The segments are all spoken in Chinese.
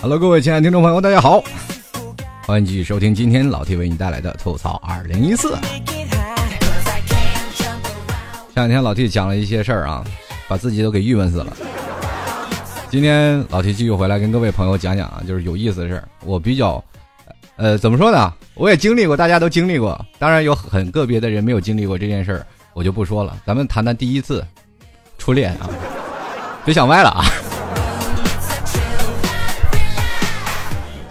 Hello，各位亲爱的听众朋友，大家好，欢迎继续收听今天老 T 为你带来的吐槽二零一四。前两天老 T 讲了一些事儿啊，把自己都给郁闷死了。今天老提继续回来跟各位朋友讲讲啊，就是有意思的事儿。我比较，呃，怎么说呢？我也经历过，大家都经历过。当然有很个别的人没有经历过这件事儿，我就不说了。咱们谈谈第一次初恋啊，别想歪了啊。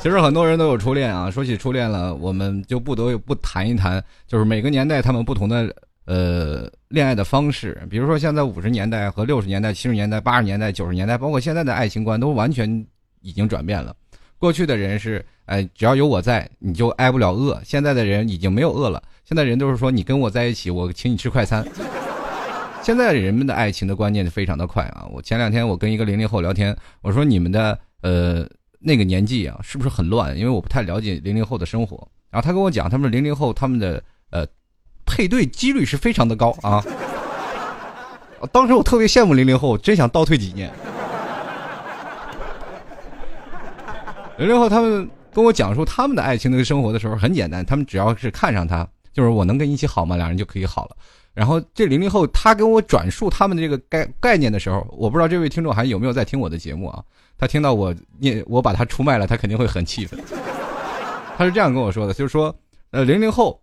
其实很多人都有初恋啊。说起初恋了，我们就不得不谈一谈，就是每个年代他们不同的呃恋爱的方式。比如说，现在五十年代和六十年代、七十年代、八十年代、九十年代，包括现在的爱情观都完全已经转变了。过去的人是，哎，只要有我在，你就挨不了饿。现在的人已经没有饿了，现在人都是说，你跟我在一起，我请你吃快餐。现在人们的爱情的观念就非常的快啊！我前两天我跟一个零零后聊天，我说你们的呃。那个年纪啊，是不是很乱？因为我不太了解零零后的生活。然后他跟我讲，他们零零后他们的呃配对几率是非常的高啊。当时我特别羡慕零零后，真想倒退几年。零零后他们跟我讲述他们的爱情的生活的时候很简单，他们只要是看上他，就是我能跟你一起好吗？两人就可以好了。然后这零零后他跟我转述他们的这个概概念的时候，我不知道这位听众还有没有在听我的节目啊？他听到我念我把他出卖了，他肯定会很气愤。他是这样跟我说的，就是说，呃，零零后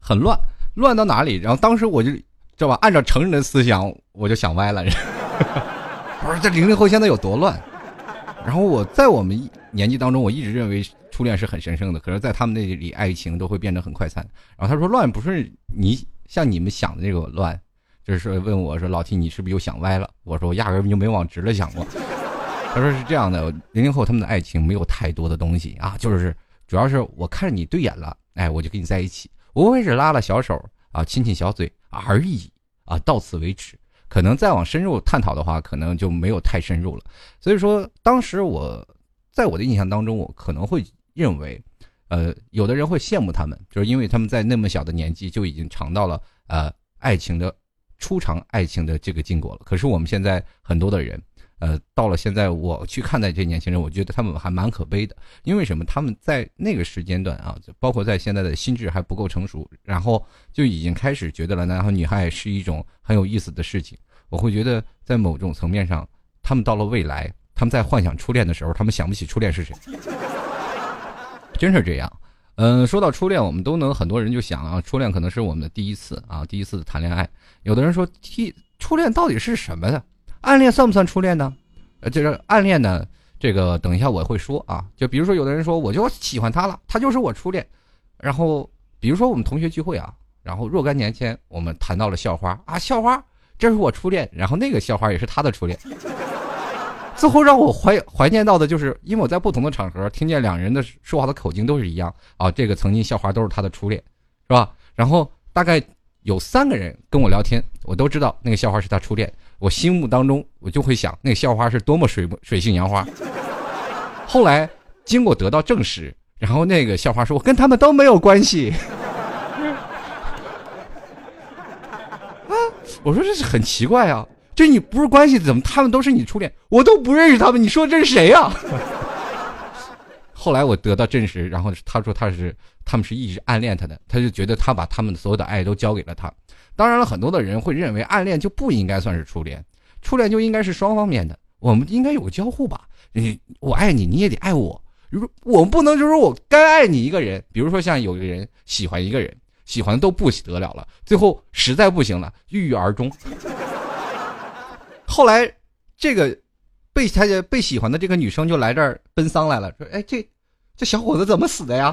很乱，乱到哪里？然后当时我就知道吧，按照成人的思想，我就想歪了。我说这零零后现在有多乱？然后我在我们年纪当中，我一直认为初恋是很神圣的，可是，在他们那里，爱情都会变得很快餐。然后他说，乱不是你。像你们想的那个乱，就是问我说老 T 你是不是又想歪了？我说我压根就没往直了想过。他说是这样的，零零后他们的爱情没有太多的东西啊，就是主要是我看你对眼了，哎，我就跟你在一起，无非是拉了小手啊，亲亲小嘴而已啊，到此为止。可能再往深入探讨的话，可能就没有太深入了。所以说，当时我在我的印象当中，我可能会认为。呃，有的人会羡慕他们，就是因为他们在那么小的年纪就已经尝到了呃爱情的初尝爱情的这个禁果了。可是我们现在很多的人，呃，到了现在我去看待这年轻人，我觉得他们还蛮可悲的。因为什么？他们在那个时间段啊，包括在现在的心智还不够成熟，然后就已经开始觉得了男孩女孩是一种很有意思的事情。我会觉得在某种层面上，他们到了未来，他们在幻想初恋的时候，他们想不起初恋是谁。真是这样，嗯，说到初恋，我们都能很多人就想啊，初恋可能是我们的第一次啊，第一次谈恋爱。有的人说，初初恋到底是什么的？暗恋算不算初恋呢？呃，这个暗恋呢，这个等一下我会说啊。就比如说，有的人说，我就喜欢他了，他就是我初恋。然后，比如说我们同学聚会啊，然后若干年前我们谈到了校花啊，校花，这是我初恋，然后那个校花也是他的初恋。最后让我怀怀念到的就是，因为我在不同的场合听见两人的说话的口径都是一样啊。这个曾经校花都是他的初恋，是吧？然后大概有三个人跟我聊天，我都知道那个校花是他初恋。我心目当中我就会想，那个校花是多么水水性杨花。后来经过得到证实，然后那个校花说：“我跟他们都没有关系。”啊，我说这是很奇怪啊。这你不是关系，怎么他们都是你初恋？我都不认识他们，你说这是谁呀？后来我得到证实，然后他说他是他们是一直暗恋他的，他就觉得他把他们所有的爱都交给了他。当然了，很多的人会认为暗恋就不应该算是初恋，初恋就应该是双方面的，我们应该有个交互吧？你我爱你，你也得爱我。如我们不能就是说我该爱你一个人，比如说像有一个人喜欢一个人，喜欢都不得了了，最后实在不行了，郁郁而终。后来，这个被他被喜欢的这个女生就来这儿奔丧来了，说：“哎，这这小伙子怎么死的呀？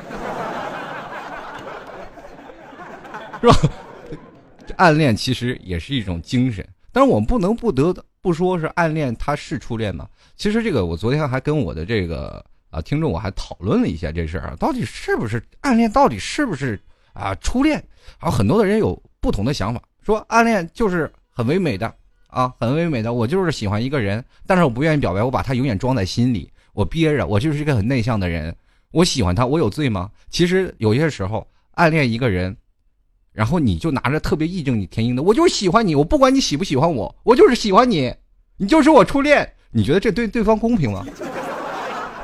是吧？暗恋其实也是一种精神，但是我们不能不得不说是暗恋，他是初恋吗？其实这个我昨天还跟我的这个啊听众我还讨论了一下这事儿啊，到底是不是暗恋，到底是不是啊初恋？然后很多的人有不同的想法，说暗恋就是很唯美的。啊，很唯美的，我就是喜欢一个人，但是我不愿意表白，我把他永远装在心里。我憋着，我就是一个很内向的人，我喜欢他，我有罪吗？其实有些时候暗恋一个人，然后你就拿着特别义正言辞的，我就是喜欢你，我不管你喜不喜欢我，我就是喜欢你，你就是我初恋。你觉得这对对方公平吗？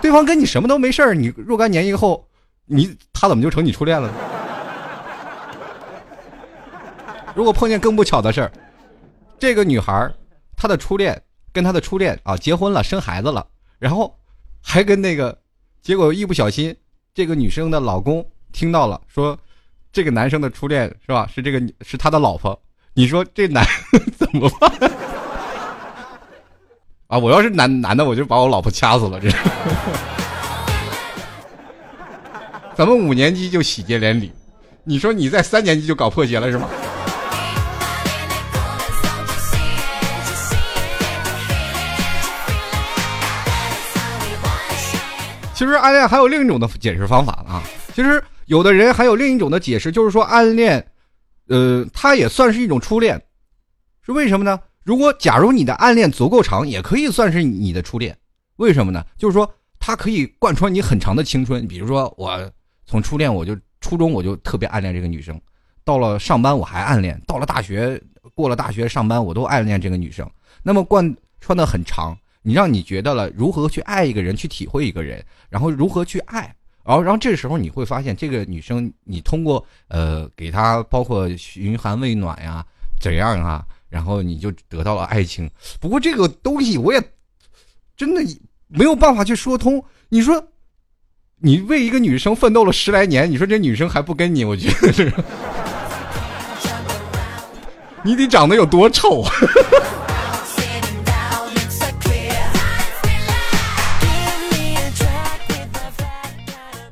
对方跟你什么都没事儿，你若干年以后，你他怎么就成你初恋了呢？如果碰见更不巧的事儿，这个女孩她的初恋跟她的初恋啊结婚了，生孩子了，然后还跟那个，结果一不小心，这个女生的老公听到了，说这个男生的初恋是吧？是这个是他的老婆，你说这男 怎么办？啊！我要是男男的，我就把我老婆掐死了。这，咱们五年级就喜结连理，你说你在三年级就搞破鞋了是吗？其实暗恋还有另一种的解释方法啊。其实有的人还有另一种的解释，就是说暗恋，呃，它也算是一种初恋，是为什么呢？如果假如你的暗恋足够长，也可以算是你的初恋，为什么呢？就是说它可以贯穿你很长的青春。比如说我从初恋我就初中我就特别暗恋这个女生，到了上班我还暗恋，到了大学过了大学上班我都暗恋这个女生。那么贯穿的很长，你让你觉得了如何去爱一个人，去体会一个人，然后如何去爱，然后然后这时候你会发现这个女生，你通过呃给她包括嘘寒问暖呀，怎样啊？然后你就得到了爱情，不过这个东西我也真的没有办法去说通。你说，你为一个女生奋斗了十来年，你说这女生还不跟你，我觉得是，你得长得有多丑啊。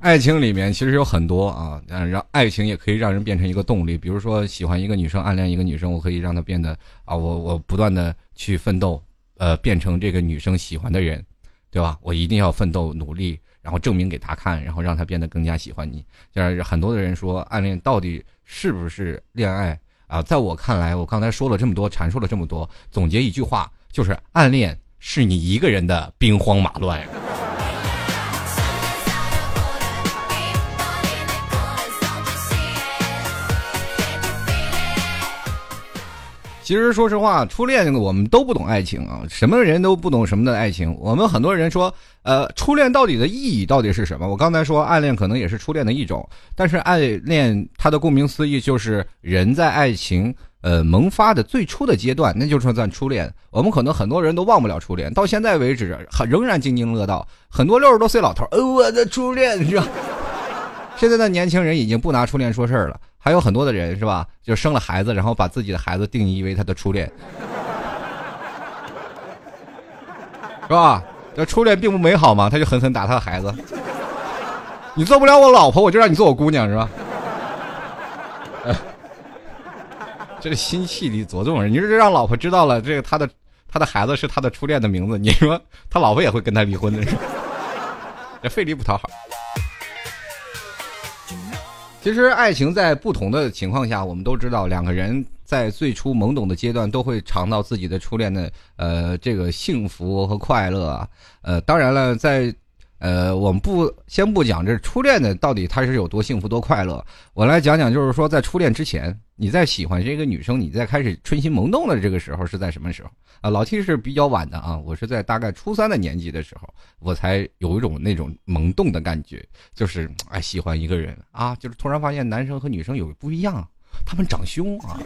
爱情里面其实有很多啊，让爱情也可以让人变成一个动力。比如说，喜欢一个女生，暗恋一个女生，我可以让她变得啊，我我不断的去奋斗，呃，变成这个女生喜欢的人，对吧？我一定要奋斗努力，然后证明给她看，然后让她变得更加喜欢你。就是很多的人说，暗恋到底是不是恋爱啊？在我看来，我刚才说了这么多，阐述了这么多，总结一句话，就是暗恋是你一个人的兵荒马乱其实，说实话，初恋我们都不懂爱情啊，什么人都不懂什么的爱情。我们很多人说，呃，初恋到底的意义到底是什么？我刚才说，暗恋可能也是初恋的一种，但是暗恋它的顾名思义就是人在爱情呃萌发的最初的阶段，那就是算初恋。我们可能很多人都忘不了初恋，到现在为止还仍然津津乐道。很多六十多岁老头，呃，我的初恋是吧？现在的年轻人已经不拿初恋说事儿了。还有很多的人是吧？就生了孩子，然后把自己的孩子定义为他的初恋，是吧？这初恋并不美好嘛，他就狠狠打他的孩子。你做不了我老婆，我就让你做我姑娘，是吧？这个心气里作动人，你说这让老婆知道了，这个他的他的孩子是他的初恋的名字，你说他老婆也会跟他离婚的，这费力不讨好。其实，爱情在不同的情况下，我们都知道，两个人在最初懵懂的阶段，都会尝到自己的初恋的呃这个幸福和快乐啊。呃，当然了，在呃我们不先不讲这初恋的到底他是有多幸福多快乐，我来讲讲，就是说在初恋之前，你在喜欢这个女生，你在开始春心萌动的这个时候是在什么时候？啊，老 T 是比较晚的啊，我是在大概初三的年纪的时候，我才有一种那种萌动的感觉，就是哎喜欢一个人啊，就是突然发现男生和女生有不一样，他们长胸啊。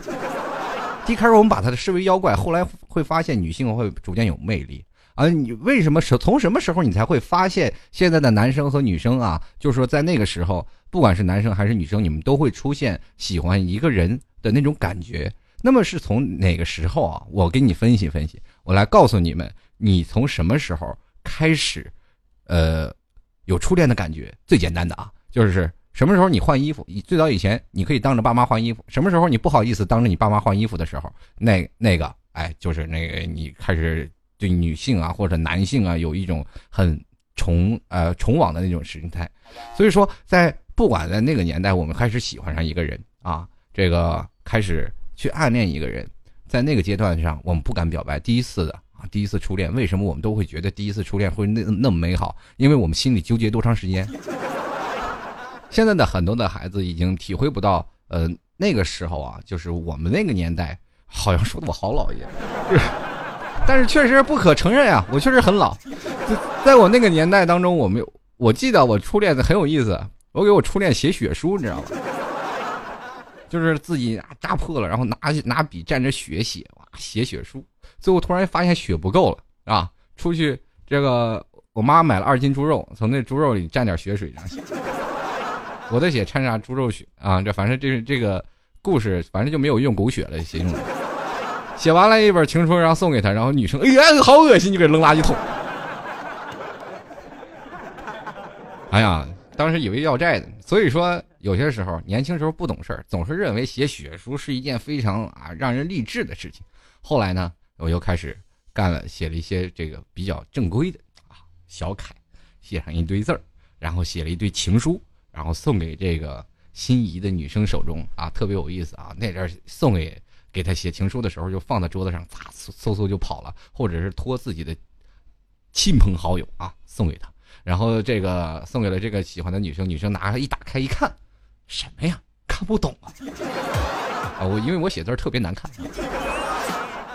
一开始我们把他的视为妖怪，后来会发现女性会逐渐有魅力啊。你为什么是从什么时候你才会发现现在的男生和女生啊？就是说在那个时候，不管是男生还是女生，你们都会出现喜欢一个人的那种感觉。那么是从哪个时候啊？我给你分析分析，我来告诉你们，你从什么时候开始，呃，有初恋的感觉？最简单的啊，就是什么时候你换衣服？最早以前你可以当着爸妈换衣服，什么时候你不好意思当着你爸妈换衣服的时候，那那个，哎，就是那个你开始对女性啊或者男性啊有一种很崇呃崇往的那种心态。所以说，在不管在那个年代，我们开始喜欢上一个人啊，这个开始。去暗恋一个人，在那个阶段上，我们不敢表白。第一次的啊，第一次初恋为什么我们都会觉得第一次初恋会那那么美好？因为我们心里纠结多长时间。现在的很多的孩子已经体会不到，呃，那个时候啊，就是我们那个年代，好像说的我好老爷，但是确实不可承认啊，我确实很老。在我那个年代当中，我没有我记得我初恋的很有意思，我给我初恋写血书，你知道吗？就是自己扎破了，然后拿拿笔蘸着血写，哇，写血书。最后突然发现血不够了啊，出去这个我妈买了二斤猪肉，从那猪肉里蘸点血水这样写。我的血掺上猪肉血啊，这反正这是这个故事，反正就没有用狗血来形容。写完了一本情书，然后送给他，然后女生哎呀，好恶心，就给扔垃圾桶。哎呀，当时以为要债的，所以说有些时候年轻时候不懂事儿，总是认为写血书是一件非常啊让人励志的事情。后来呢，我又开始干了，写了一些这个比较正规的啊小楷，写上一堆字儿，然后写了一堆情书。然后送给这个心仪的女生手中啊，特别有意思啊！那阵送给给她写情书的时候，就放在桌子上，唰嗖嗖就跑了，或者是托自己的亲朋好友啊送给她。然后这个送给了这个喜欢的女生，女生拿着一打开一看，什么呀？看不懂啊！啊，我因为我写字特别难看。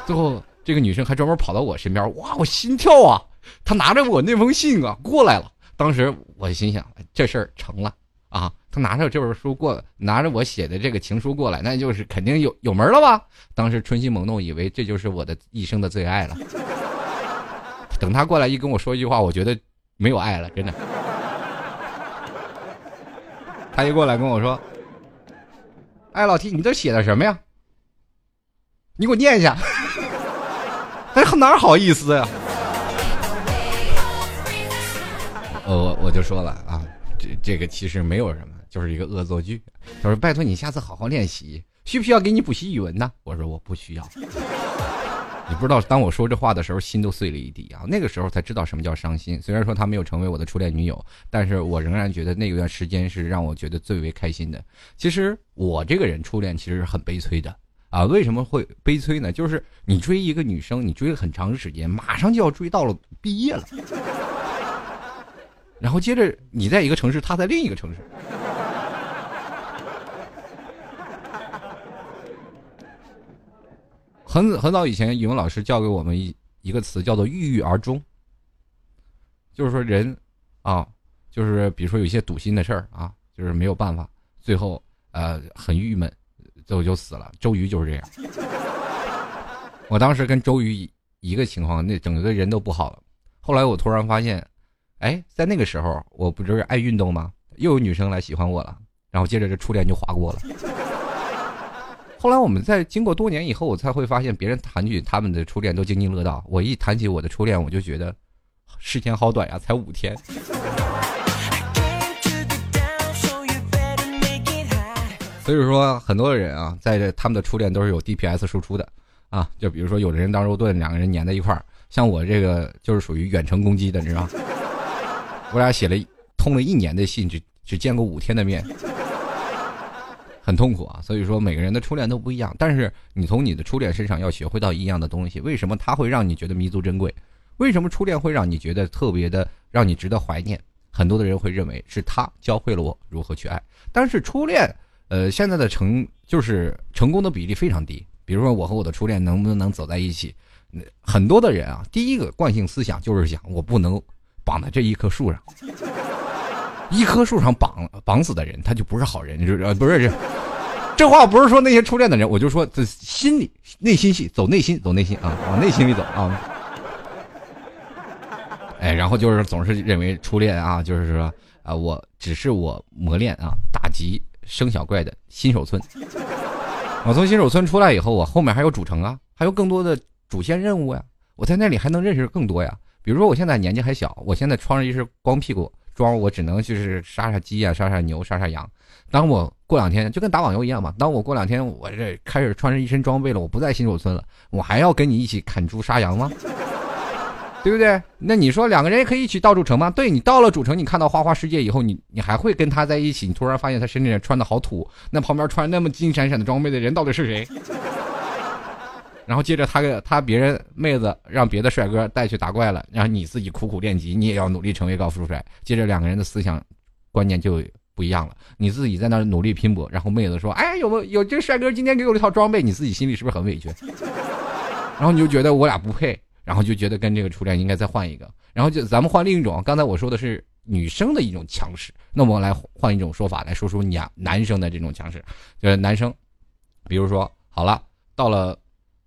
最后这个女生还专门跑到我身边，哇，我心跳啊！她拿着我那封信啊过来了。当时我心想，这事儿成了。啊，拿着这本书过，拿着我写的这个情书过来，那就是肯定有有门了吧？当时春心萌动，以为这就是我的一生的最爱了。等他过来一跟我说一句话，我觉得没有爱了，真的。他一过来跟我说：“哎，老提，你这写的什么呀？你给我念一下。”哎，哪好意思呀？我我就说了啊。这这个其实没有什么，就是一个恶作剧。他说：“拜托你下次好好练习，需不需要给你补习语文呢？”我说：“我不需要。”你不知道，当我说这话的时候，心都碎了一地啊！那个时候才知道什么叫伤心。虽然说她没有成为我的初恋女友，但是我仍然觉得那段时间是让我觉得最为开心的。其实我这个人初恋其实是很悲催的啊！为什么会悲催呢？就是你追一个女生，你追了很长时间，马上就要追到了毕业了。然后接着你在一个城市，他在另一个城市。很很早以前，语文老师教给我们一一个词，叫做“郁郁而终”。就是说人啊，就是比如说有一些堵心的事儿啊，就是没有办法，最后呃很郁闷，最后就死了。周瑜就是这样。我当时跟周瑜一个情况，那整个人都不好了。后来我突然发现。哎，在那个时候，我不就是爱运动吗？又有女生来喜欢我了，然后接着这初恋就划过了。后来我们在经过多年以后，我才会发现别人谈起他们的初恋都津津乐道。我一谈起我的初恋，我就觉得时间好短呀，才五天。所以说，很多人啊，在这他们的初恋都是有 DPS 输出的啊。就比如说，有的人当肉盾，两个人粘在一块儿，像我这个就是属于远程攻击的，你知道吗？我俩写了通了一年的信，只只见过五天的面，很痛苦啊。所以说每个人的初恋都不一样，但是你从你的初恋身上要学会到一样的东西。为什么他会让你觉得弥足珍贵？为什么初恋会让你觉得特别的让你值得怀念？很多的人会认为是他教会了我如何去爱。但是初恋，呃，现在的成就是成功的比例非常低。比如说我和我的初恋能不能走在一起？很多的人啊，第一个惯性思想就是想我不能。绑在这一棵树上，一棵树上绑绑死的人，他就不是好人，就是呃，不是这，这话不是说那些初恋的人，我就说这心里内心戏，走内心，走内心啊，往内心里走啊。哎，然后就是总是认为初恋啊，就是说啊，我只是我磨练啊，打击生小怪的新手村。我从新手村出来以后，我后面还有主城啊，还有更多的主线任务呀，我在那里还能认识更多呀。比如说，我现在年纪还小，我现在穿着一身光屁股装，我只能就是杀杀鸡啊，杀杀牛，杀杀羊。当我过两天就跟打网游一样嘛，当我过两天我这开始穿着一身装备了，我不在新手村了，我还要跟你一起砍猪杀羊吗？对不对？那你说两个人也可以一起到主城吗？对你到了主城，你看到花花世界以后，你你还会跟他在一起？你突然发现他身上穿的好土，那旁边穿那么金闪闪的装备的人到底是谁？然后接着他给他别人妹子让别的帅哥带去打怪了，然后你自己苦苦练级，你也要努力成为高富帅。接着两个人的思想观念就不一样了。你自己在那努力拼搏，然后妹子说：“哎，有没有有这个帅哥今天给我一套装备，你自己心里是不是很委屈？”然后你就觉得我俩不配，然后就觉得跟这个初恋应该再换一个。然后就咱们换另一种，刚才我说的是女生的一种强势，那我们来换一种说法来说说你男生的这种强势，就是男生，比如说好了，到了。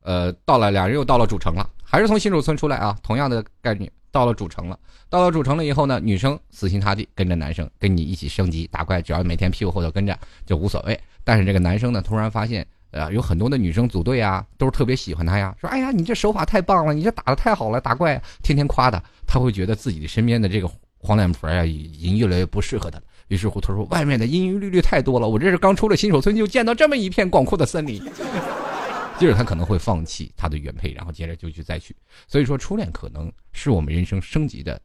呃，到了，两人又到了主城了，还是从新手村出来啊，同样的概念，到了主城了。到了主城了以后呢，女生死心塌地跟着男生，跟你一起升级打怪，只要每天屁股后头跟着就无所谓。但是这个男生呢，突然发现，呃，有很多的女生组队啊，都是特别喜欢他呀，说，哎呀，你这手法太棒了，你这打的太好了，打怪天天夸他，他会觉得自己身边的这个黄脸婆呀，已经越来越不适合他了。于是乎，他说，外面的阴阴绿绿太多了，我这是刚出了新手村就见到这么一片广阔的森林。接着他可能会放弃他的原配，然后接着就去再娶。所以说，初恋可能是我们人生升级的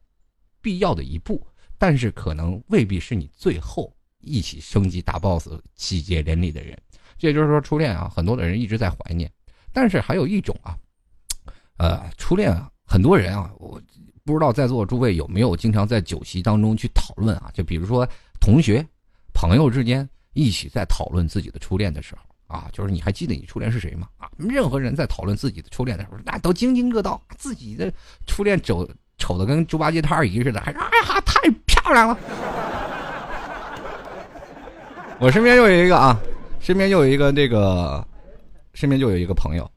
必要的一步，但是可能未必是你最后一起升级大 boss、喜结连理的人。这也就是说，初恋啊，很多的人一直在怀念。但是还有一种啊，呃，初恋啊，很多人啊，我不知道在座诸位有没有经常在酒席当中去讨论啊？就比如说同学、朋友之间一起在讨论自己的初恋的时候。啊，就是你还记得你初恋是谁吗？啊，任何人在讨论自己的初恋的时候，那都津津乐道，自己的初恋丑丑的跟猪八戒、他二姨似的，还说哎呀太漂亮了。我身边又有一个啊，身边又有一个那个，身边就有一个朋友，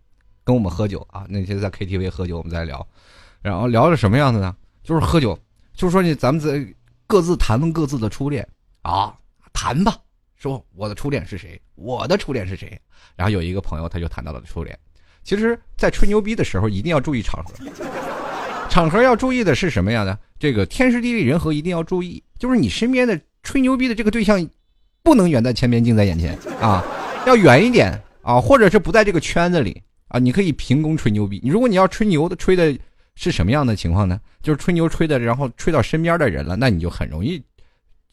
跟我们喝酒啊，那天在 KTV 喝酒，我们在聊，然后聊的什么样子呢？就是喝酒，就是说你咱们在各自谈论各自的初恋啊，谈吧。说我的初恋是谁？我的初恋是谁？然后有一个朋友他就谈到了初恋。其实，在吹牛逼的时候一定要注意场合，场合要注意的是什么样的？这个天时地利人和一定要注意。就是你身边的吹牛逼的这个对象，不能远在千边近在眼前啊，要远一点啊，或者是不在这个圈子里啊。你可以凭空吹牛逼。如果你要吹牛的吹的是什么样的情况呢？就是吹牛吹的，然后吹到身边的人了，那你就很容易。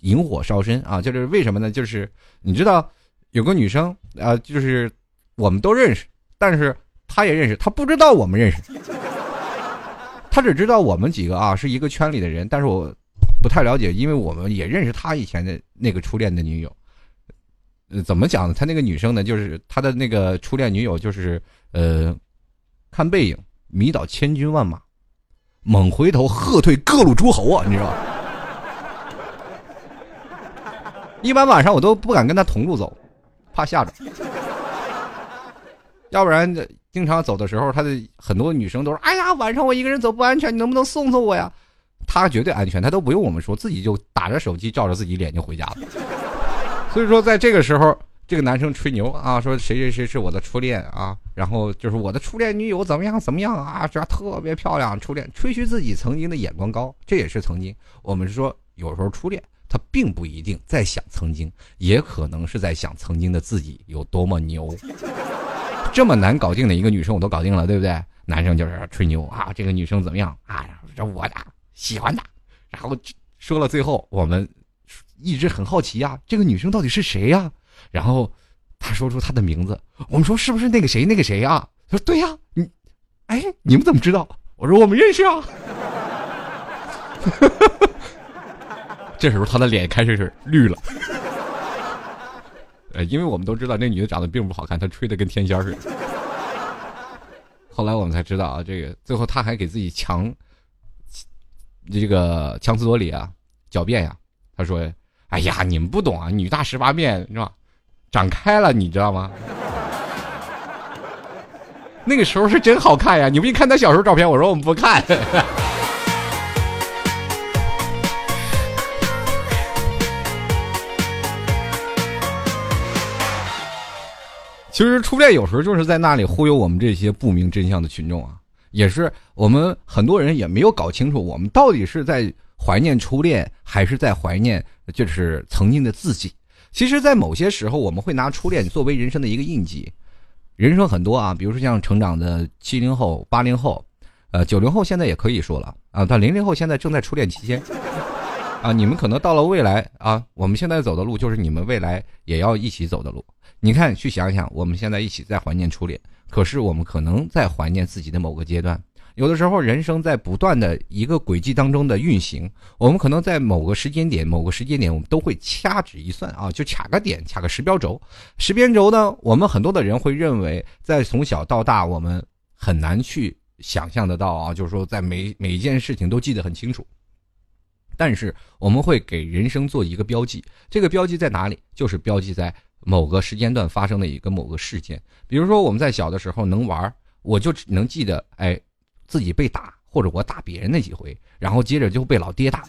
引火烧身啊！就是为什么呢？就是你知道有个女生啊，就是我们都认识，但是她也认识，她不知道我们认识，她只知道我们几个啊是一个圈里的人，但是我不太了解，因为我们也认识她以前的那个初恋的女友。怎么讲呢？他那个女生呢，就是他的那个初恋女友，就是呃，看背影迷倒千军万马，猛回头喝退各路诸侯啊！你知道吗。一般晚上我都不敢跟他同路走，怕吓着。要不然经常走的时候，他的很多女生都说：“哎呀，晚上我一个人走不安全，你能不能送送我呀？”他绝对安全，他都不用我们说，自己就打着手机照着自己脸就回家了。所以说，在这个时候，这个男生吹牛啊，说谁谁谁是我的初恋啊，然后就是我的初恋女友怎么样怎么样啊，这特别漂亮，初恋吹嘘自己曾经的眼光高，这也是曾经。我们说有时候初恋。他并不一定在想曾经，也可能是在想曾经的自己有多么牛。这么难搞定的一个女生我都搞定了，对不对？男生就是吹牛啊，这个女生怎么样啊？这我的喜欢她，然后说了最后我们一直很好奇呀，这个女生到底是谁呀？然后他说出她的名字，我们说是不是那个谁那个谁啊？他说对呀，你哎你们怎么知道？我说我们认识啊。这时候他的脸开始是绿了，呃，因为我们都知道那女的长得并不好看，她吹的跟天仙似的。后来我们才知道啊，这个最后他还给自己强，这个强词夺理啊，狡辩呀。他说：“哎呀，你们不懂啊，女大十八变是吧？长开了，你知道吗？那个时候是真好看呀！你不一看他小时候照片，我说我们不看。”其实初恋有时候就是在那里忽悠我们这些不明真相的群众啊，也是我们很多人也没有搞清楚，我们到底是在怀念初恋，还是在怀念就是曾经的自己。其实，在某些时候，我们会拿初恋作为人生的一个印记。人生很多啊，比如说像成长的七零后、八零后，呃，九零后现在也可以说了啊，但零零后现在正在初恋期间啊，你们可能到了未来啊，我们现在走的路就是你们未来也要一起走的路。你看，去想想，我们现在一起在怀念初恋，可是我们可能在怀念自己的某个阶段。有的时候，人生在不断的一个轨迹当中的运行，我们可能在某个时间点、某个时间点，我们都会掐指一算啊，就卡个点，卡个时标轴。时间轴呢，我们很多的人会认为，在从小到大，我们很难去想象得到啊，就是说，在每每一件事情都记得很清楚。但是，我们会给人生做一个标记，这个标记在哪里？就是标记在某个时间段发生的一个某个事件。比如说，我们在小的时候能玩，我就只能记得，哎。自己被打，或者我打别人那几回，然后接着就被老爹打，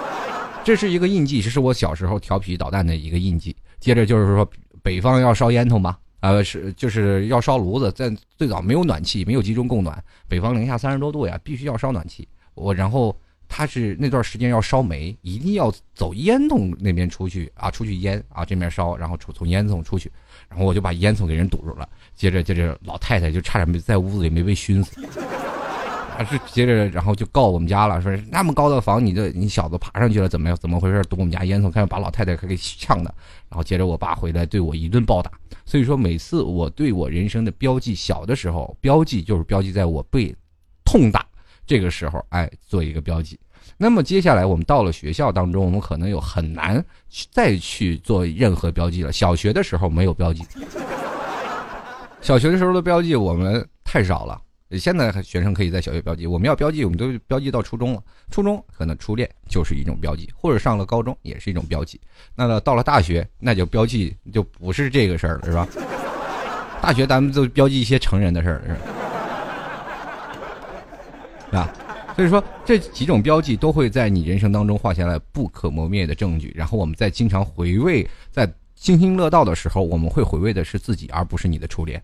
这是一个印记，这是我小时候调皮捣蛋的一个印记。接着就是说，北方要烧烟囱嘛，呃，是就是要烧炉子，在最早没有暖气，没有集中供暖，北方零下三十多度呀，必须要烧暖气。我然后他是那段时间要烧煤，一定要走烟囱那边出去啊，出去烟啊这边烧，然后出从烟囱出去，然后我就把烟囱给人堵住了，接着接着老太太就差点没在屋子里没被熏死。还 是接着，然后就告我们家了，说那么高的房，你这你小子爬上去了，怎么样？怎么回事？堵我们家烟囱，看把老太太给呛的。然后接着我爸回来对我一顿暴打。所以说，每次我对我人生的标记，小的时候标记就是标记在我被痛打这个时候，哎，做一个标记。那么接下来我们到了学校当中，我们可能有很难再去做任何标记了。小学的时候没有标记，小学的时候的标记我们太少了。现在学生可以在小学标记，我们要标记，我们都标记到初中了。初中可能初恋就是一种标记，或者上了高中也是一种标记。那到了大学，那就标记就不是这个事儿了，是吧？大学咱们都标记一些成人的事儿，是吧？所以说这几种标记都会在你人生当中画下来不可磨灭的证据。然后我们在经常回味，在津津乐道的时候，我们会回味的是自己，而不是你的初恋。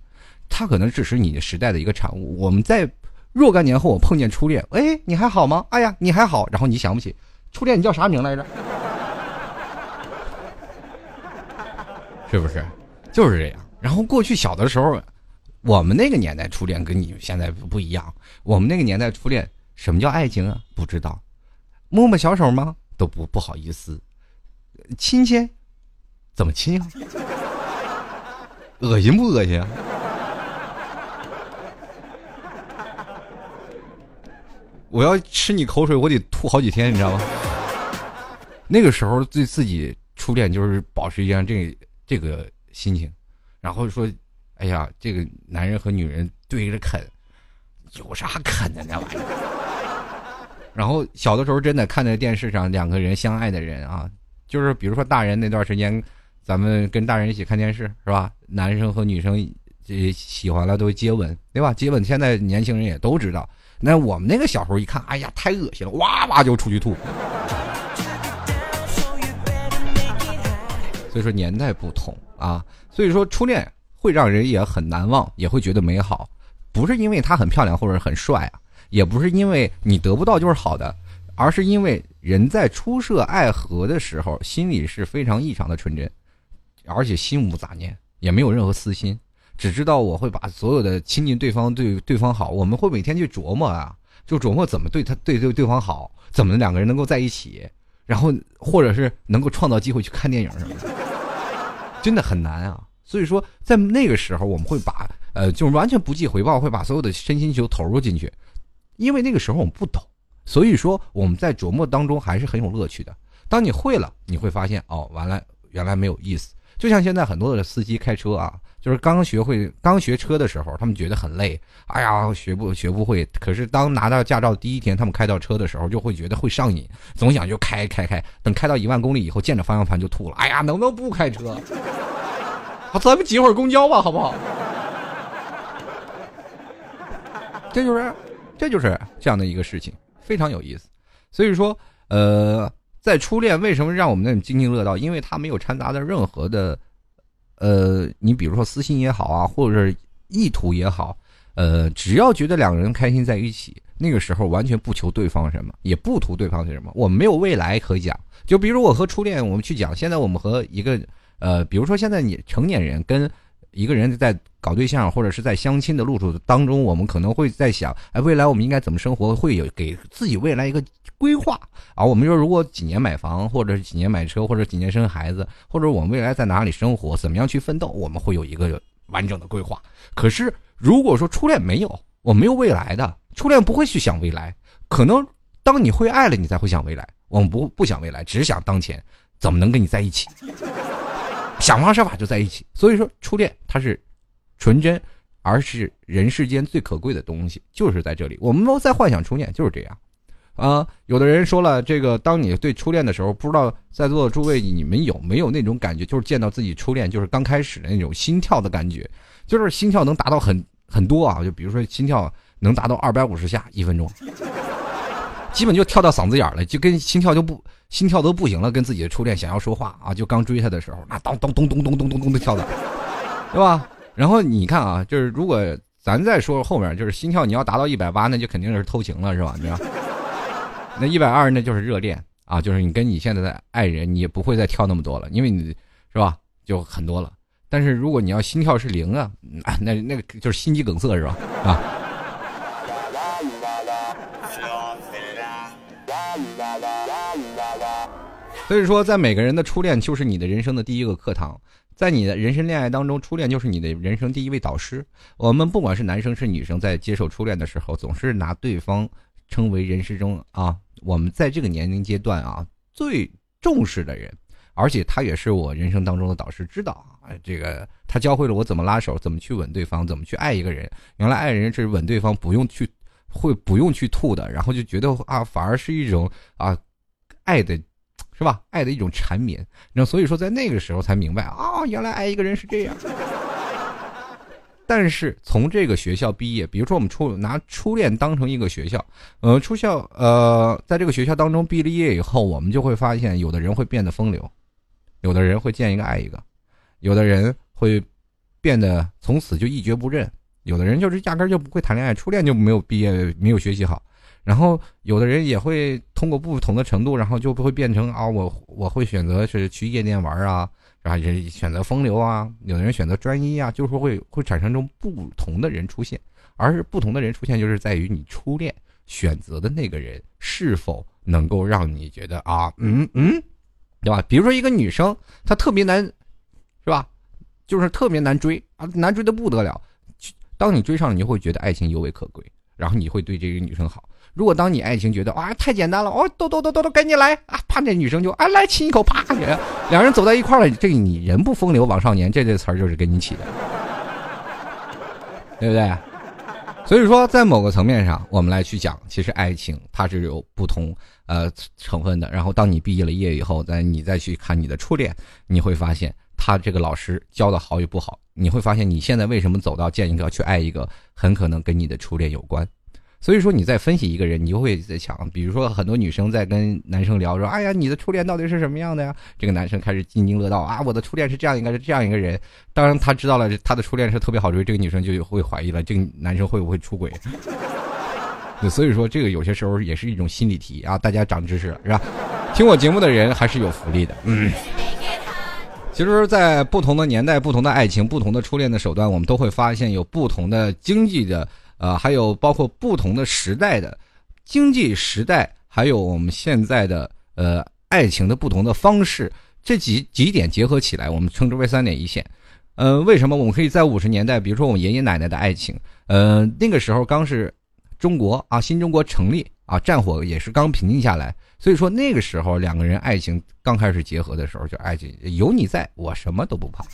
他可能只是你的时代的一个产物。我们在若干年后，我碰见初恋，哎，你还好吗？哎呀，你还好。然后你想不起初恋，你叫啥名来着？是不是？就是这样。然后过去小的时候，我们那个年代初恋跟你现在不一样。我们那个年代初恋，什么叫爱情啊？不知道，摸摸小手吗？都不不好意思。亲亲，怎么亲啊？恶心不恶心啊？我要吃你口水，我得吐好几天，你知道吗？那个时候对自己初恋就是保持一样这这个心情，然后说：“哎呀，这个男人和女人对着啃，有啥啃的那玩意儿？” 然后小的时候真的看在电视上两个人相爱的人啊，就是比如说大人那段时间，咱们跟大人一起看电视是吧？男生和女生这喜欢了都接吻，对吧？接吻现在年轻人也都知道。那我们那个小时候一看，哎呀，太恶心了，哇哇就出去吐。所以说年代不同啊，所以说初恋会让人也很难忘，也会觉得美好，不是因为他很漂亮或者很帅啊，也不是因为你得不到就是好的，而是因为人在初涉爱河的时候，心里是非常异常的纯真，而且心无杂念，也没有任何私心。只知道我会把所有的亲近对方，对对方好。我们会每天去琢磨啊，就琢磨怎么对他对对对方好，怎么两个人能够在一起，然后或者是能够创造机会去看电影什么的，真的很难啊。所以说，在那个时候，我们会把呃，就完全不计回报，会把所有的身心球投入进去，因为那个时候我们不懂，所以说我们在琢磨当中还是很有乐趣的。当你会了，你会发现哦，完了，原来没有意思。就像现在很多的司机开车啊。就是刚学会刚学车的时候，他们觉得很累，哎呀，学不学不会。可是当拿到驾照第一天，他们开到车的时候，就会觉得会上瘾，总想就开开开。等开到一万公里以后，见着方向盘就吐了。哎呀，能不能不开车？好，咱们挤会儿公交吧，好不好？这就是，这就是这样的一个事情，非常有意思。所以说，呃，在初恋为什么让我们那种津津乐道？因为它没有掺杂的任何的。呃，你比如说私心也好啊，或者是意图也好，呃，只要觉得两个人开心在一起，那个时候完全不求对方什么，也不图对方什么，我们没有未来可讲。就比如我和初恋，我们去讲，现在我们和一个呃，比如说现在你成年人跟一个人在搞对象或者是在相亲的路途当中，我们可能会在想，哎，未来我们应该怎么生活，会有给自己未来一个。规划啊，我们说如果几年买房，或者几年买车，或者几年生孩子，或者我们未来在哪里生活，怎么样去奋斗，我们会有一个完整的规划。可是如果说初恋没有，我没有未来的初恋不会去想未来，可能当你会爱了，你才会想未来。我们不不想未来，只想当前，怎么能跟你在一起？想方设法就在一起。所以说，初恋它是纯真，而是人世间最可贵的东西，就是在这里。我们都在幻想初恋，就是这样。啊，有的人说了，这个当你对初恋的时候，不知道在座的诸位你们有没有那种感觉，就是见到自己初恋，就是刚开始的那种心跳的感觉，就是心跳能达到很很多啊，就比如说心跳能达到二百五十下一分钟，基本就跳到嗓子眼了，就跟心跳就不心跳都不行了，跟自己的初恋想要说话啊，就刚追他的时候，那咚咚咚咚咚咚咚咚的跳的，对吧？然后你看啊，就是如果咱再说后面，就是心跳你要达到一百八，那就肯定是偷情了，是吧？对吧？那一百二那就是热恋啊，就是你跟你现在的爱人，你也不会再跳那么多了，因为你是吧，就很多了。但是如果你要心跳是零啊，那那个就是心肌梗塞是吧？啊。所以说，在每个人的初恋就是你的人生的第一个课堂，在你的人生恋爱当中，初恋就是你的人生第一位导师。我们不管是男生是女生，在接受初恋的时候，总是拿对方称为人生中啊。我们在这个年龄阶段啊，最重视的人，而且他也是我人生当中的导师，知道啊，这个他教会了我怎么拉手，怎么去吻对方，怎么去爱一个人。原来爱人是吻对方不用去，会不用去吐的，然后就觉得啊，反而是一种啊，爱的，是吧？爱的一种缠绵。那所以说，在那个时候才明白啊，原来爱一个人是这样。但是从这个学校毕业，比如说我们初拿初恋当成一个学校，呃，初校呃，在这个学校当中毕了业以后，我们就会发现，有的人会变得风流，有的人会见一个爱一个，有的人会变得从此就一蹶不振，有的人就是压根就不会谈恋爱，初恋就没有毕业，没有学习好，然后有的人也会通过不同的程度，然后就会变成啊，我我会选择是去夜店玩啊。啊，人选择风流啊，有的人选择专一啊，就是会会产生这种不同的人出现，而是不同的人出现，就是在于你初恋选择的那个人是否能够让你觉得啊，嗯嗯，对吧？比如说一个女生，她特别难，是吧？就是特别难追啊，难追的不得了。当你追上了，你会觉得爱情尤为可贵，然后你会对这个女生好。如果当你爱情觉得哇太简单了哦，都都都都都赶紧来啊！啪，那女生就啊来亲一口，啪，两人走在一块了。这你人不风流枉少年，这这词儿就是给你起的，对不对？所以说，在某个层面上，我们来去讲，其实爱情它是有不同呃成分的。然后，当你毕业了业以后，再你再去看你的初恋，你会发现他这个老师教的好与不好。你会发现你现在为什么走到见一个去爱一个，很可能跟你的初恋有关。所以说，你在分析一个人，你就会在想，比如说很多女生在跟男生聊说：“哎呀，你的初恋到底是什么样的呀？”这个男生开始津津乐道啊，我的初恋是这样，应该是这样一个人。当然，他知道了他的初恋是特别好追，这个女生就会怀疑了，这个男生会不会出轨？所以说，这个有些时候也是一种心理题啊，大家长知识是吧？听我节目的人还是有福利的。嗯，其实，在不同的年代、不同的爱情、不同的初恋的手段，我们都会发现有不同的经济的。呃，还有包括不同的时代的经济时代，还有我们现在的呃爱情的不同的方式，这几几点结合起来，我们称之为三点一线。呃，为什么我们可以在五十年代，比如说我们爷爷奶奶的爱情，呃，那个时候刚是中国啊，新中国成立啊，战火也是刚平静下来，所以说那个时候两个人爱情刚开始结合的时候，就爱情有你在我什么都不怕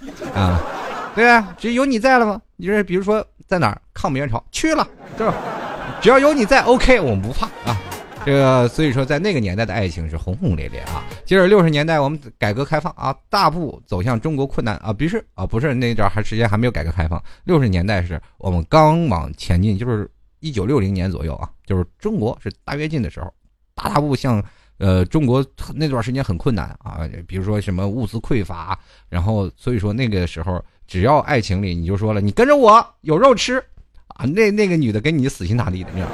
啊。对啊，只有你在了吗？你说，比如说在哪儿抗美援朝去了，对吧？只要有你在，OK，我们不怕啊。这个所以说，在那个年代的爱情是轰轰烈烈啊。接着六十年代，我们改革开放啊，大步走向中国困难啊，不是啊，不是那阵还时间还没有改革开放。六十年代是我们刚往前进，就是一九六零年左右啊，就是中国是大跃进的时候，大大步向呃中国那段时间很困难啊，比如说什么物资匮乏，然后所以说那个时候。只要爱情里，你就说了，你跟着我有肉吃，啊，那那个女的跟你死心塌地的，那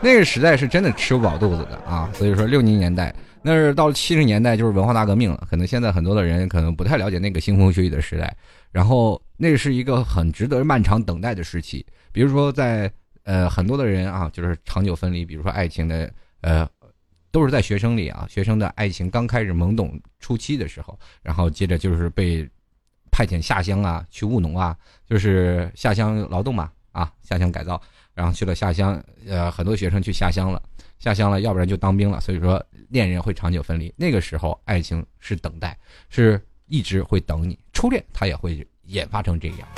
那个时代是真的吃不饱肚子的啊。所以说六零年代，那是到了七十年代就是文化大革命了。可能现在很多的人可能不太了解那个腥风血雨的时代，然后那是一个很值得漫长等待的时期。比如说在呃很多的人啊，就是长久分离，比如说爱情的呃，都是在学生里啊，学生的爱情刚开始懵懂初期的时候，然后接着就是被。派遣下乡啊，去务农啊，就是下乡劳动嘛，啊，下乡改造，然后去了下乡，呃，很多学生去下乡了，下乡了，要不然就当兵了，所以说恋人会长久分离。那个时候，爱情是等待，是一直会等你，初恋他也会演发成这样。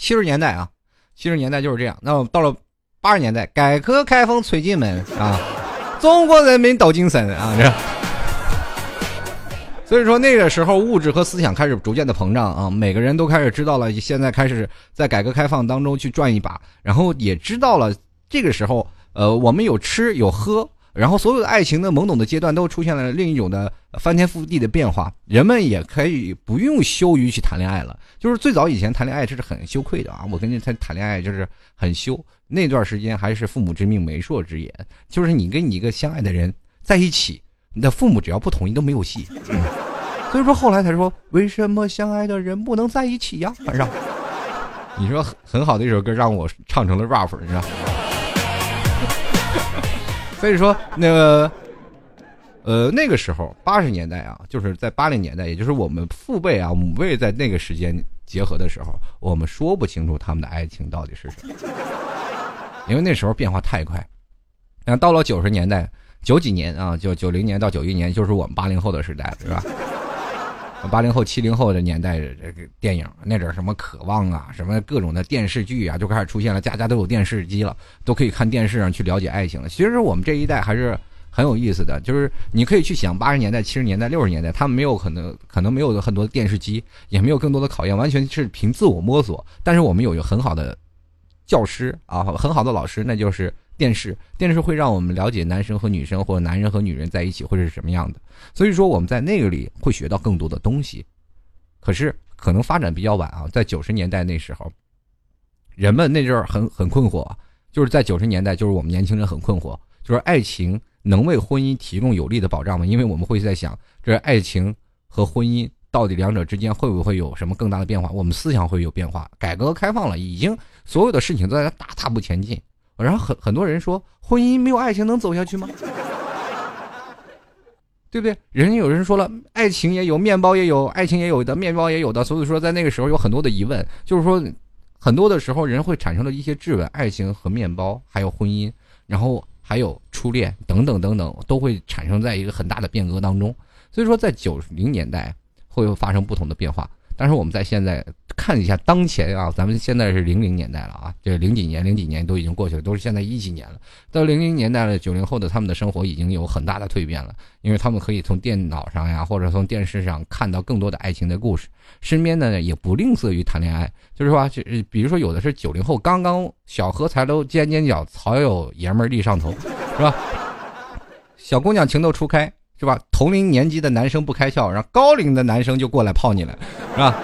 七十年代啊，七十年代就是这样。那么到了八十年代，改革开放吹进门啊，中国人民抖精神啊，这。所以说那个时候物质和思想开始逐渐的膨胀啊，每个人都开始知道了，现在开始在改革开放当中去转一把，然后也知道了这个时候，呃，我们有吃有喝，然后所有的爱情的懵懂的阶段都出现了另一种的翻天覆地的变化，人们也可以不用羞于去谈恋爱了。就是最早以前谈恋爱这是很羞愧的啊，我跟你谈谈恋爱就是很羞，那段时间还是父母之命媒妁之言，就是你跟你一个相爱的人在一起。你的父母只要不同意都没有戏，所以说后来才说为什么相爱的人不能在一起呀？反正你说很好的一首歌让我唱成了 rap，你知道？所以说那个呃那个时候八十年代啊，就是在八零年代，也就是我们父辈啊母辈在那个时间结合的时候，我们说不清楚他们的爱情到底是什么，因为那时候变化太快。那到了九十年代。九几年啊，就九零年到九一年，就是我们八零后的时代了，是吧？八零后、七零后的年代，这个电影那阵什么渴望啊，什么各种的电视剧啊，就开始出现了，家家都有电视机了，都可以看电视上去了解爱情了。其实我们这一代还是很有意思的，就是你可以去想八十年代、七十年代、六十年代，他们没有可能，可能没有很多电视机，也没有更多的考验，完全是凭自我摸索。但是我们有一个很好的教师啊，很好的老师，那就是。电视，电视会让我们了解男生和女生，或者男人和女人在一起会是什么样的。所以说我们在那个里会学到更多的东西。可是可能发展比较晚啊，在九十年代那时候，人们那阵儿很很困惑，就是在九十年代，就是我们年轻人很困惑，就是爱情能为婚姻提供有力的保障吗？因为我们会在想，这爱情和婚姻到底两者之间会不会有什么更大的变化？我们思想会有变化，改革开放了，已经所有的事情都在大踏步前进。然后很很多人说，婚姻没有爱情能走下去吗？对不对？人家有人说了，爱情也有，面包也有，爱情也有的，面包也有的。所以说，在那个时候有很多的疑问，就是说，很多的时候人会产生了一些质问：爱情和面包，还有婚姻，然后还有初恋等等等等，都会产生在一个很大的变革当中。所以说，在九零年代会发生不同的变化。但是我们在现在看一下当前啊，咱们现在是零零年代了啊，这零几年、零几年都已经过去了，都是现在一几年了。到零零年代了，九零后的他们的生活已经有很大的蜕变了，因为他们可以从电脑上呀，或者从电视上看到更多的爱情的故事，身边呢也不吝啬于谈恋爱。就是说，就比如说有的是九零后，刚刚小荷才露尖尖角，早有爷们儿立上头，是吧？小姑娘情窦初开。是吧？同龄年纪的男生不开窍，然后高龄的男生就过来泡你了，是吧？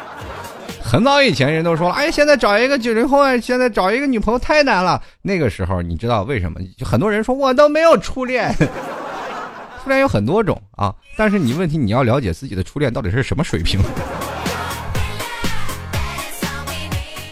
很早以前人都说了，哎，现在找一个九零后，现在找一个女朋友太难了。那个时候你知道为什么？就很多人说我都没有初恋，初恋有很多种啊。但是你问题你要了解自己的初恋到底是什么水平。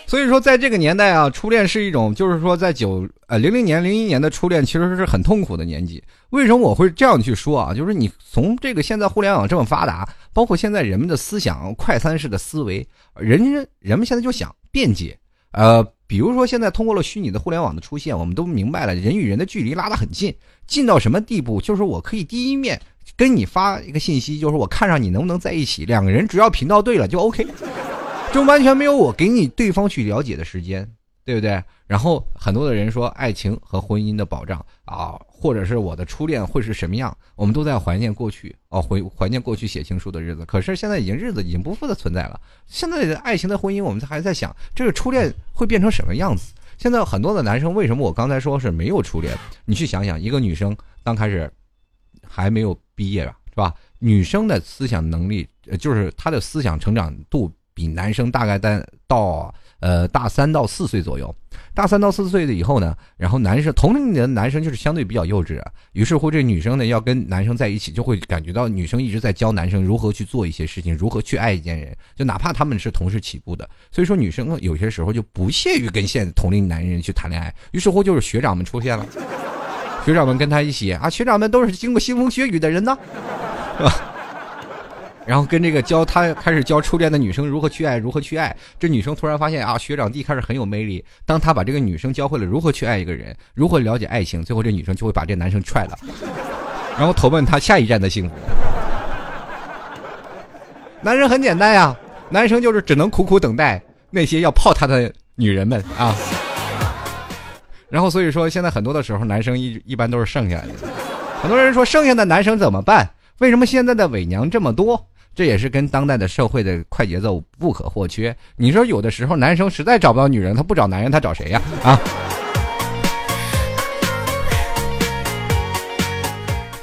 所以说，在这个年代啊，初恋是一种，就是说，在九呃零零年、零一年的初恋，其实是很痛苦的年纪。为什么我会这样去说啊？就是你从这个现在互联网这么发达，包括现在人们的思想快餐式的思维，人人们现在就想便捷。呃，比如说现在通过了虚拟的互联网的出现，我们都明白了，人与人的距离拉得很近，近到什么地步？就是我可以第一面跟你发一个信息，就是我看上你能不能在一起，两个人只要频道对了就 OK。就完全没有我给你对方去了解的时间，对不对？然后很多的人说爱情和婚姻的保障啊，或者是我的初恋会是什么样？我们都在怀念过去哦，怀怀念过去写情书的日子。可是现在已经日子已经不复的存在了。现在的爱情的婚姻，我们还在想这个初恋会变成什么样子？现在很多的男生为什么我刚才说是没有初恋？你去想想，一个女生刚开始还没有毕业吧，是吧？女生的思想能力，就是她的思想成长度。比男生大概在到呃大三到四岁左右，大三到四岁的以后呢，然后男生同龄的男生就是相对比较幼稚，于是乎这女生呢要跟男生在一起，就会感觉到女生一直在教男生如何去做一些事情，如何去爱一件人，就哪怕他们是同时起步的，所以说女生有些时候就不屑于跟现同龄男人去谈恋爱，于是乎就是学长们出现了，学长们跟他一起啊，学长们都是经过腥风血雨的人呢，是吧？然后跟这个教他开始教初恋的女生如何去爱，如何去爱。这女生突然发现啊，学长弟开始很有魅力。当他把这个女生教会了如何去爱一个人，如何了解爱情，最后这女生就会把这男生踹了，然后投奔他下一站的幸福。男人很简单呀，男生就是只能苦苦等待那些要泡他的女人们啊。然后所以说，现在很多的时候，男生一一般都是剩下的。很多人说剩下的男生怎么办？为什么现在的伪娘这么多？这也是跟当代的社会的快节奏不可或缺。你说有的时候男生实在找不到女人，他不找男人，他找谁呀？啊！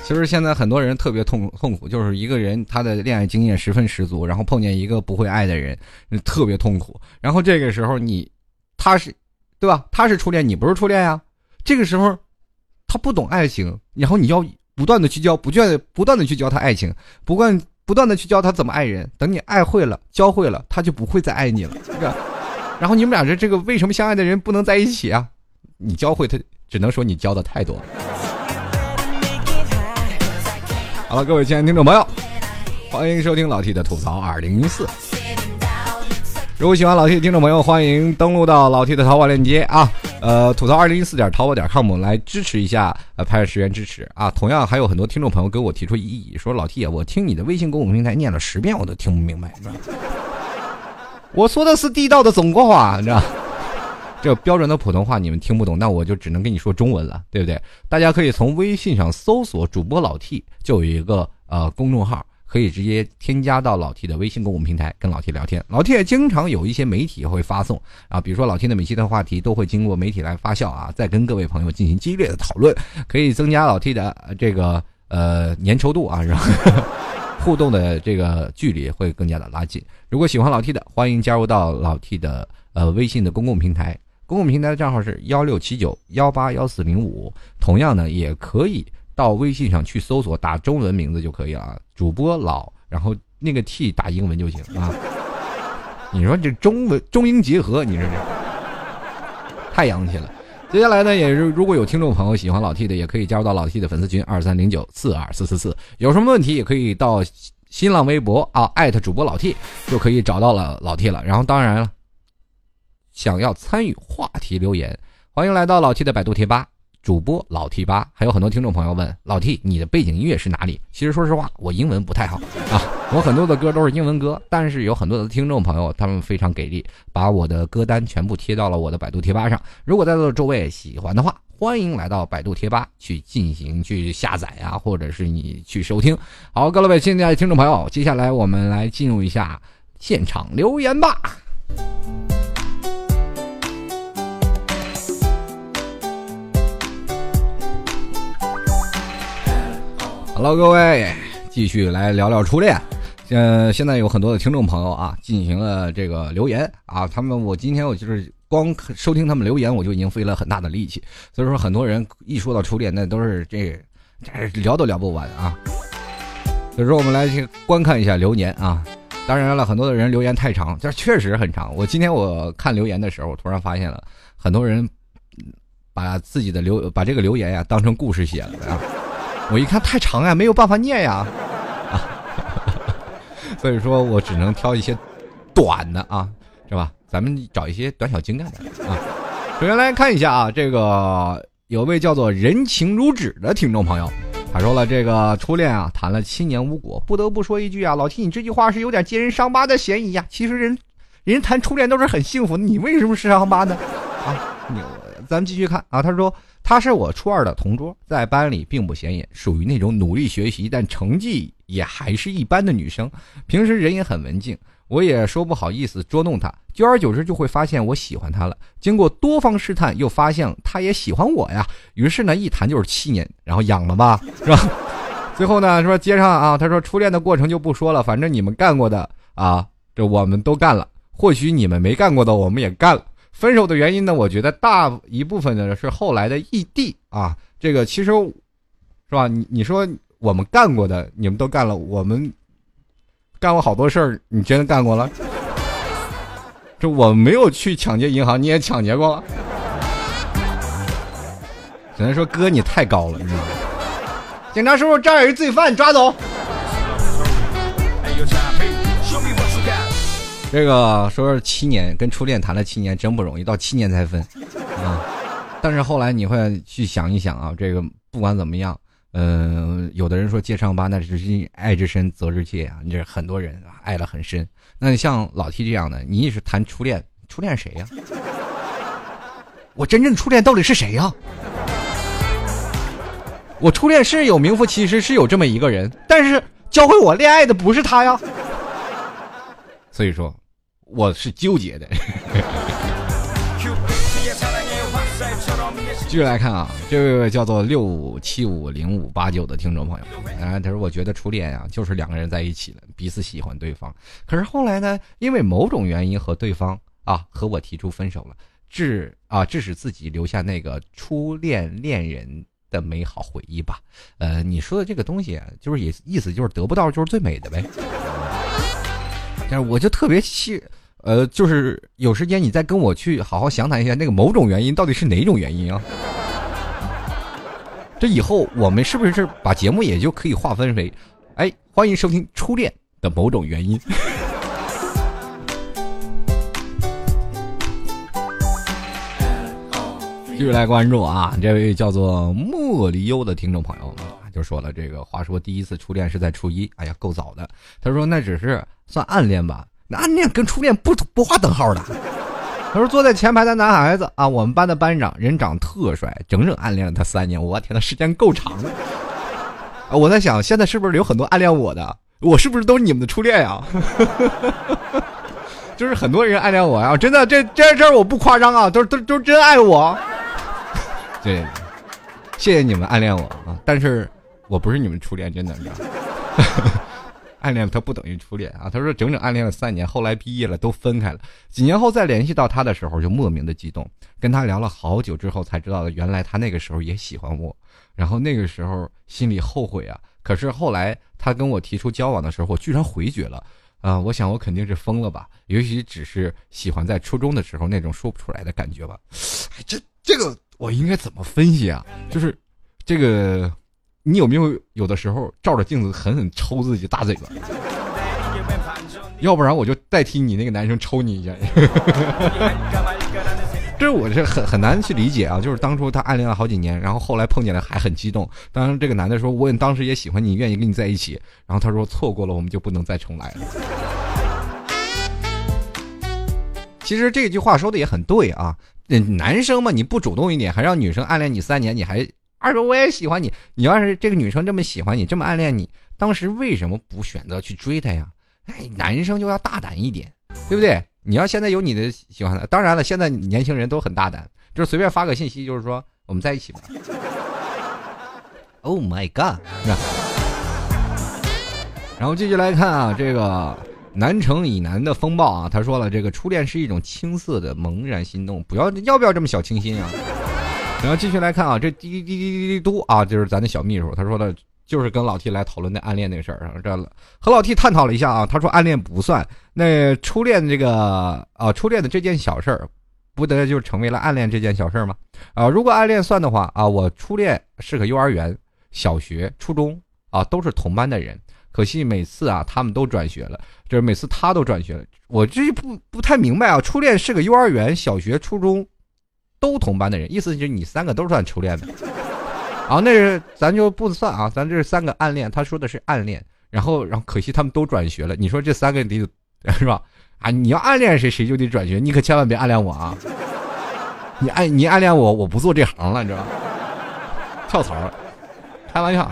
其实现在很多人特别痛痛苦，就是一个人他的恋爱经验十分十足，然后碰见一个不会爱的人，特别痛苦。然后这个时候你，他是，对吧？他是初恋，你不是初恋呀。这个时候，他不懂爱情，然后你要不断的去教，不断不断的去教他爱情，不断不断的去教他怎么爱人。等你爱会了，教会了，他就不会再爱你了。然后你们俩这这个为什么相爱的人不能在一起啊？你教会他，只能说你教的太多了。好了，各位亲爱的听众朋友，欢迎收听老 T 的吐槽二零一四。如果喜欢老 T 的听众朋友，欢迎登录到老 T 的淘宝链接啊，呃，吐槽二零一四点淘宝点 com 来支持一下，呃，拍十元支持啊。同样还有很多听众朋友给我提出异议，说老 T 啊，我听你的微信公众平台念了十遍，我都听不明白。我说的是地道的中国话，你知道。这标准的普通话你们听不懂，那我就只能跟你说中文了，对不对？大家可以从微信上搜索主播老 T，就有一个呃公众号，可以直接添加到老 T 的微信公众平台，跟老 T 聊天。老 T 也经常有一些媒体会发送啊，比如说老 T 的每期的话题都会经过媒体来发酵啊，再跟各位朋友进行激烈的讨论，可以增加老 T 的这个呃粘稠度啊，然后互动的这个距离会更加的拉近。如果喜欢老 T 的，欢迎加入到老 T 的呃微信的公共平台。公共平台的账号是幺六七九幺八幺四零五，同样呢，也可以到微信上去搜索，打中文名字就可以了。主播老，然后那个 T 打英文就行啊。你说这中文中英结合，你说这太洋气了。接下来呢，也是如果有听众朋友喜欢老 T 的，也可以加入到老 T 的粉丝群二三零九四二四四四。有什么问题也可以到新浪微博啊艾特主播老 T 就可以找到了老 T 了。然后当然了。想要参与话题留言，欢迎来到老 T 的百度贴吧，主播老 T 吧。还有很多听众朋友问老 T，你的背景音乐是哪里？其实说实话，我英文不太好啊，我很多的歌都是英文歌。但是有很多的听众朋友，他们非常给力，把我的歌单全部贴到了我的百度贴吧上。如果在座的诸位喜欢的话，欢迎来到百度贴吧去进行去下载啊，或者是你去收听。好，各位亲爱的听众朋友，接下来我们来进入一下现场留言吧。Hello，各位，继续来聊聊初恋。呃，现在有很多的听众朋友啊，进行了这个留言啊。他们，我今天我就是光收听他们留言，我就已经费了很大的力气。所以说，很多人一说到初恋，那都是这这聊都聊不完啊。所以说，我们来去观看一下留言啊。当然了，很多的人留言太长，这确实很长。我今天我看留言的时候，我突然发现了很多人把自己的留把这个留言呀当成故事写了啊。我一看太长呀，没有办法念呀，啊，所以说我只能挑一些短的啊，是吧？咱们找一些短小精干的啊。首先来看一下啊，这个有位叫做人情如纸的听众朋友，他说了这个初恋啊，谈了七年无果，不得不说一句啊，老七你这句话是有点揭人伤疤的嫌疑呀。其实人，人谈初恋都是很幸福，你为什么是伤疤呢？啊，你咱们继续看啊，他说。她是我初二的同桌，在班里并不显眼，属于那种努力学习但成绩也还是一般的女生。平时人也很文静，我也说不好意思捉弄她。久而久之，就会发现我喜欢她了。经过多方试探，又发现她也喜欢我呀。于是呢，一谈就是七年，然后养了吧，是吧？最后呢，说接上啊，他说初恋的过程就不说了，反正你们干过的啊，这我们都干了。或许你们没干过的，我们也干了。分手的原因呢？我觉得大一部分呢是后来的异地啊。这个其实，是吧？你你说我们干过的，你们都干了，我们干过好多事儿，你真的干过了？这我没有去抢劫银行，你也抢劫过了？只能说哥你太高了，你知道吗？警察叔叔，这儿有一罪犯，抓走。这个说是七年跟初恋谈了七年真不容易，到七年才分啊。但是后来你会去想一想啊，这个不管怎么样，嗯，有的人说戒伤疤，那只是爱之深责之切啊。你这很多人啊爱的很深，那像老 T 这样的，你也是谈初恋，初恋谁呀？我真正初恋到底是谁呀？我初恋是有名副其实是有这么一个人，但是教会我恋爱的不是他呀。所以说，我是纠结的。继续来看啊，这位叫做六五七五零五八九的听众朋友，啊，他说：“我觉得初恋啊，就是两个人在一起了，彼此喜欢对方。可是后来呢，因为某种原因和对方啊和我提出分手了，致啊致使自己留下那个初恋恋人的美好回忆吧。呃，你说的这个东西，就是也意思就是得不到就是最美的呗。但是我就特别气。”呃，就是有时间你再跟我去好好详谈一下那个某种原因到底是哪种原因啊？这以后我们是不是把节目也就可以划分为，哎，欢迎收听初恋的某种原因。继续来关注啊，这位叫做莫离忧的听众朋友啊就说了，这个话说第一次初恋是在初一，哎呀，够早的。他说那只是算暗恋吧。暗恋跟初恋不不划等号的。他说坐在前排的男孩子啊，我们班的班长人长特帅，整整暗恋了他三年。我天呐，时间够长的。啊，我在想，现在是不是有很多暗恋我的？我是不是都是你们的初恋呀？就是很多人暗恋我呀，真的，这这事我不夸张啊，都都都真爱我。对，谢谢你们暗恋我啊，但是我不是你们初恋，真的。暗恋他不等于初恋啊！他说整整暗恋了三年，后来毕业了都分开了。几年后再联系到他的时候，就莫名的激动，跟他聊了好久之后才知道，原来他那个时候也喜欢我。然后那个时候心里后悔啊！可是后来他跟我提出交往的时候，我居然回绝了。啊，我想我肯定是疯了吧？也许只是喜欢在初中的时候那种说不出来的感觉吧。这这个我应该怎么分析啊？就是这个。你有没有有的时候照着镜子狠狠抽自己大嘴巴？要不然我就代替你那个男生抽你一下。这我是很很难去理解啊！就是当初他暗恋了好几年，然后后来碰见了还很激动。当然，这个男的说：“我当时也喜欢你，愿意跟你在一起。”然后他说：“错过了，我们就不能再重来了。”其实这句话说的也很对啊！男生嘛，你不主动一点，还让女生暗恋你三年，你还。二哥，我也喜欢你。你要是这个女生这么喜欢你，这么暗恋你，当时为什么不选择去追她呀？哎，男生就要大胆一点，对不对？你要现在有你的喜欢的，当然了，现在年轻人都很大胆，就是随便发个信息，就是说我们在一起吧。Oh my god！然后继续来看啊，这个南城以南的风暴啊，他说了，这个初恋是一种青涩的茫然心动，不要要不要这么小清新啊？然后继续来看啊，这滴滴滴滴滴嘟啊，就是咱的小秘书，他说的，就是跟老 T 来讨论那暗恋那事儿啊，这和老 T 探讨了一下啊，他说暗恋不算，那初恋这个啊，初恋的这件小事儿，不得就成为了暗恋这件小事儿吗？啊，如果暗恋算的话啊，我初恋是个幼儿园、小学、初中啊，都是同班的人，可惜每次啊，他们都转学了，就是每次他都转学了，我这不不太明白啊，初恋是个幼儿园、小学、初中。都同班的人，意思就是你三个都算初恋的，啊，那是咱就不算啊，咱这是三个暗恋，他说的是暗恋，然后然后可惜他们都转学了，你说这三个得是吧？啊，你要暗恋谁谁就得转学，你可千万别暗恋我啊！你暗你暗恋我，我不做这行了，你知道吗？跳槽了，开玩笑。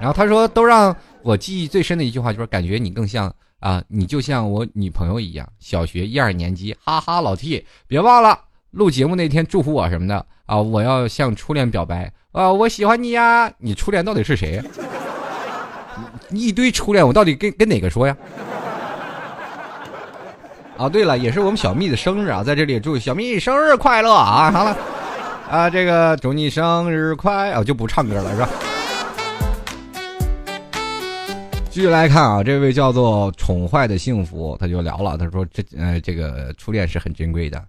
然后他说，都让我记忆最深的一句话就是，感觉你更像啊，你就像我女朋友一样，小学一二年级，哈哈，老 T，别忘了。录节目那天祝福我什么的啊！我要向初恋表白啊！我喜欢你呀！你初恋到底是谁？一堆初恋，我到底跟跟哪个说呀？啊，对了，也是我们小蜜的生日啊，在这里祝小蜜生日快乐啊！好了，啊，这个祝你生日快啊，就不唱歌了是吧？继续来看啊，这位叫做宠坏的幸福，他就聊了，他说这呃，这个初恋是很珍贵的。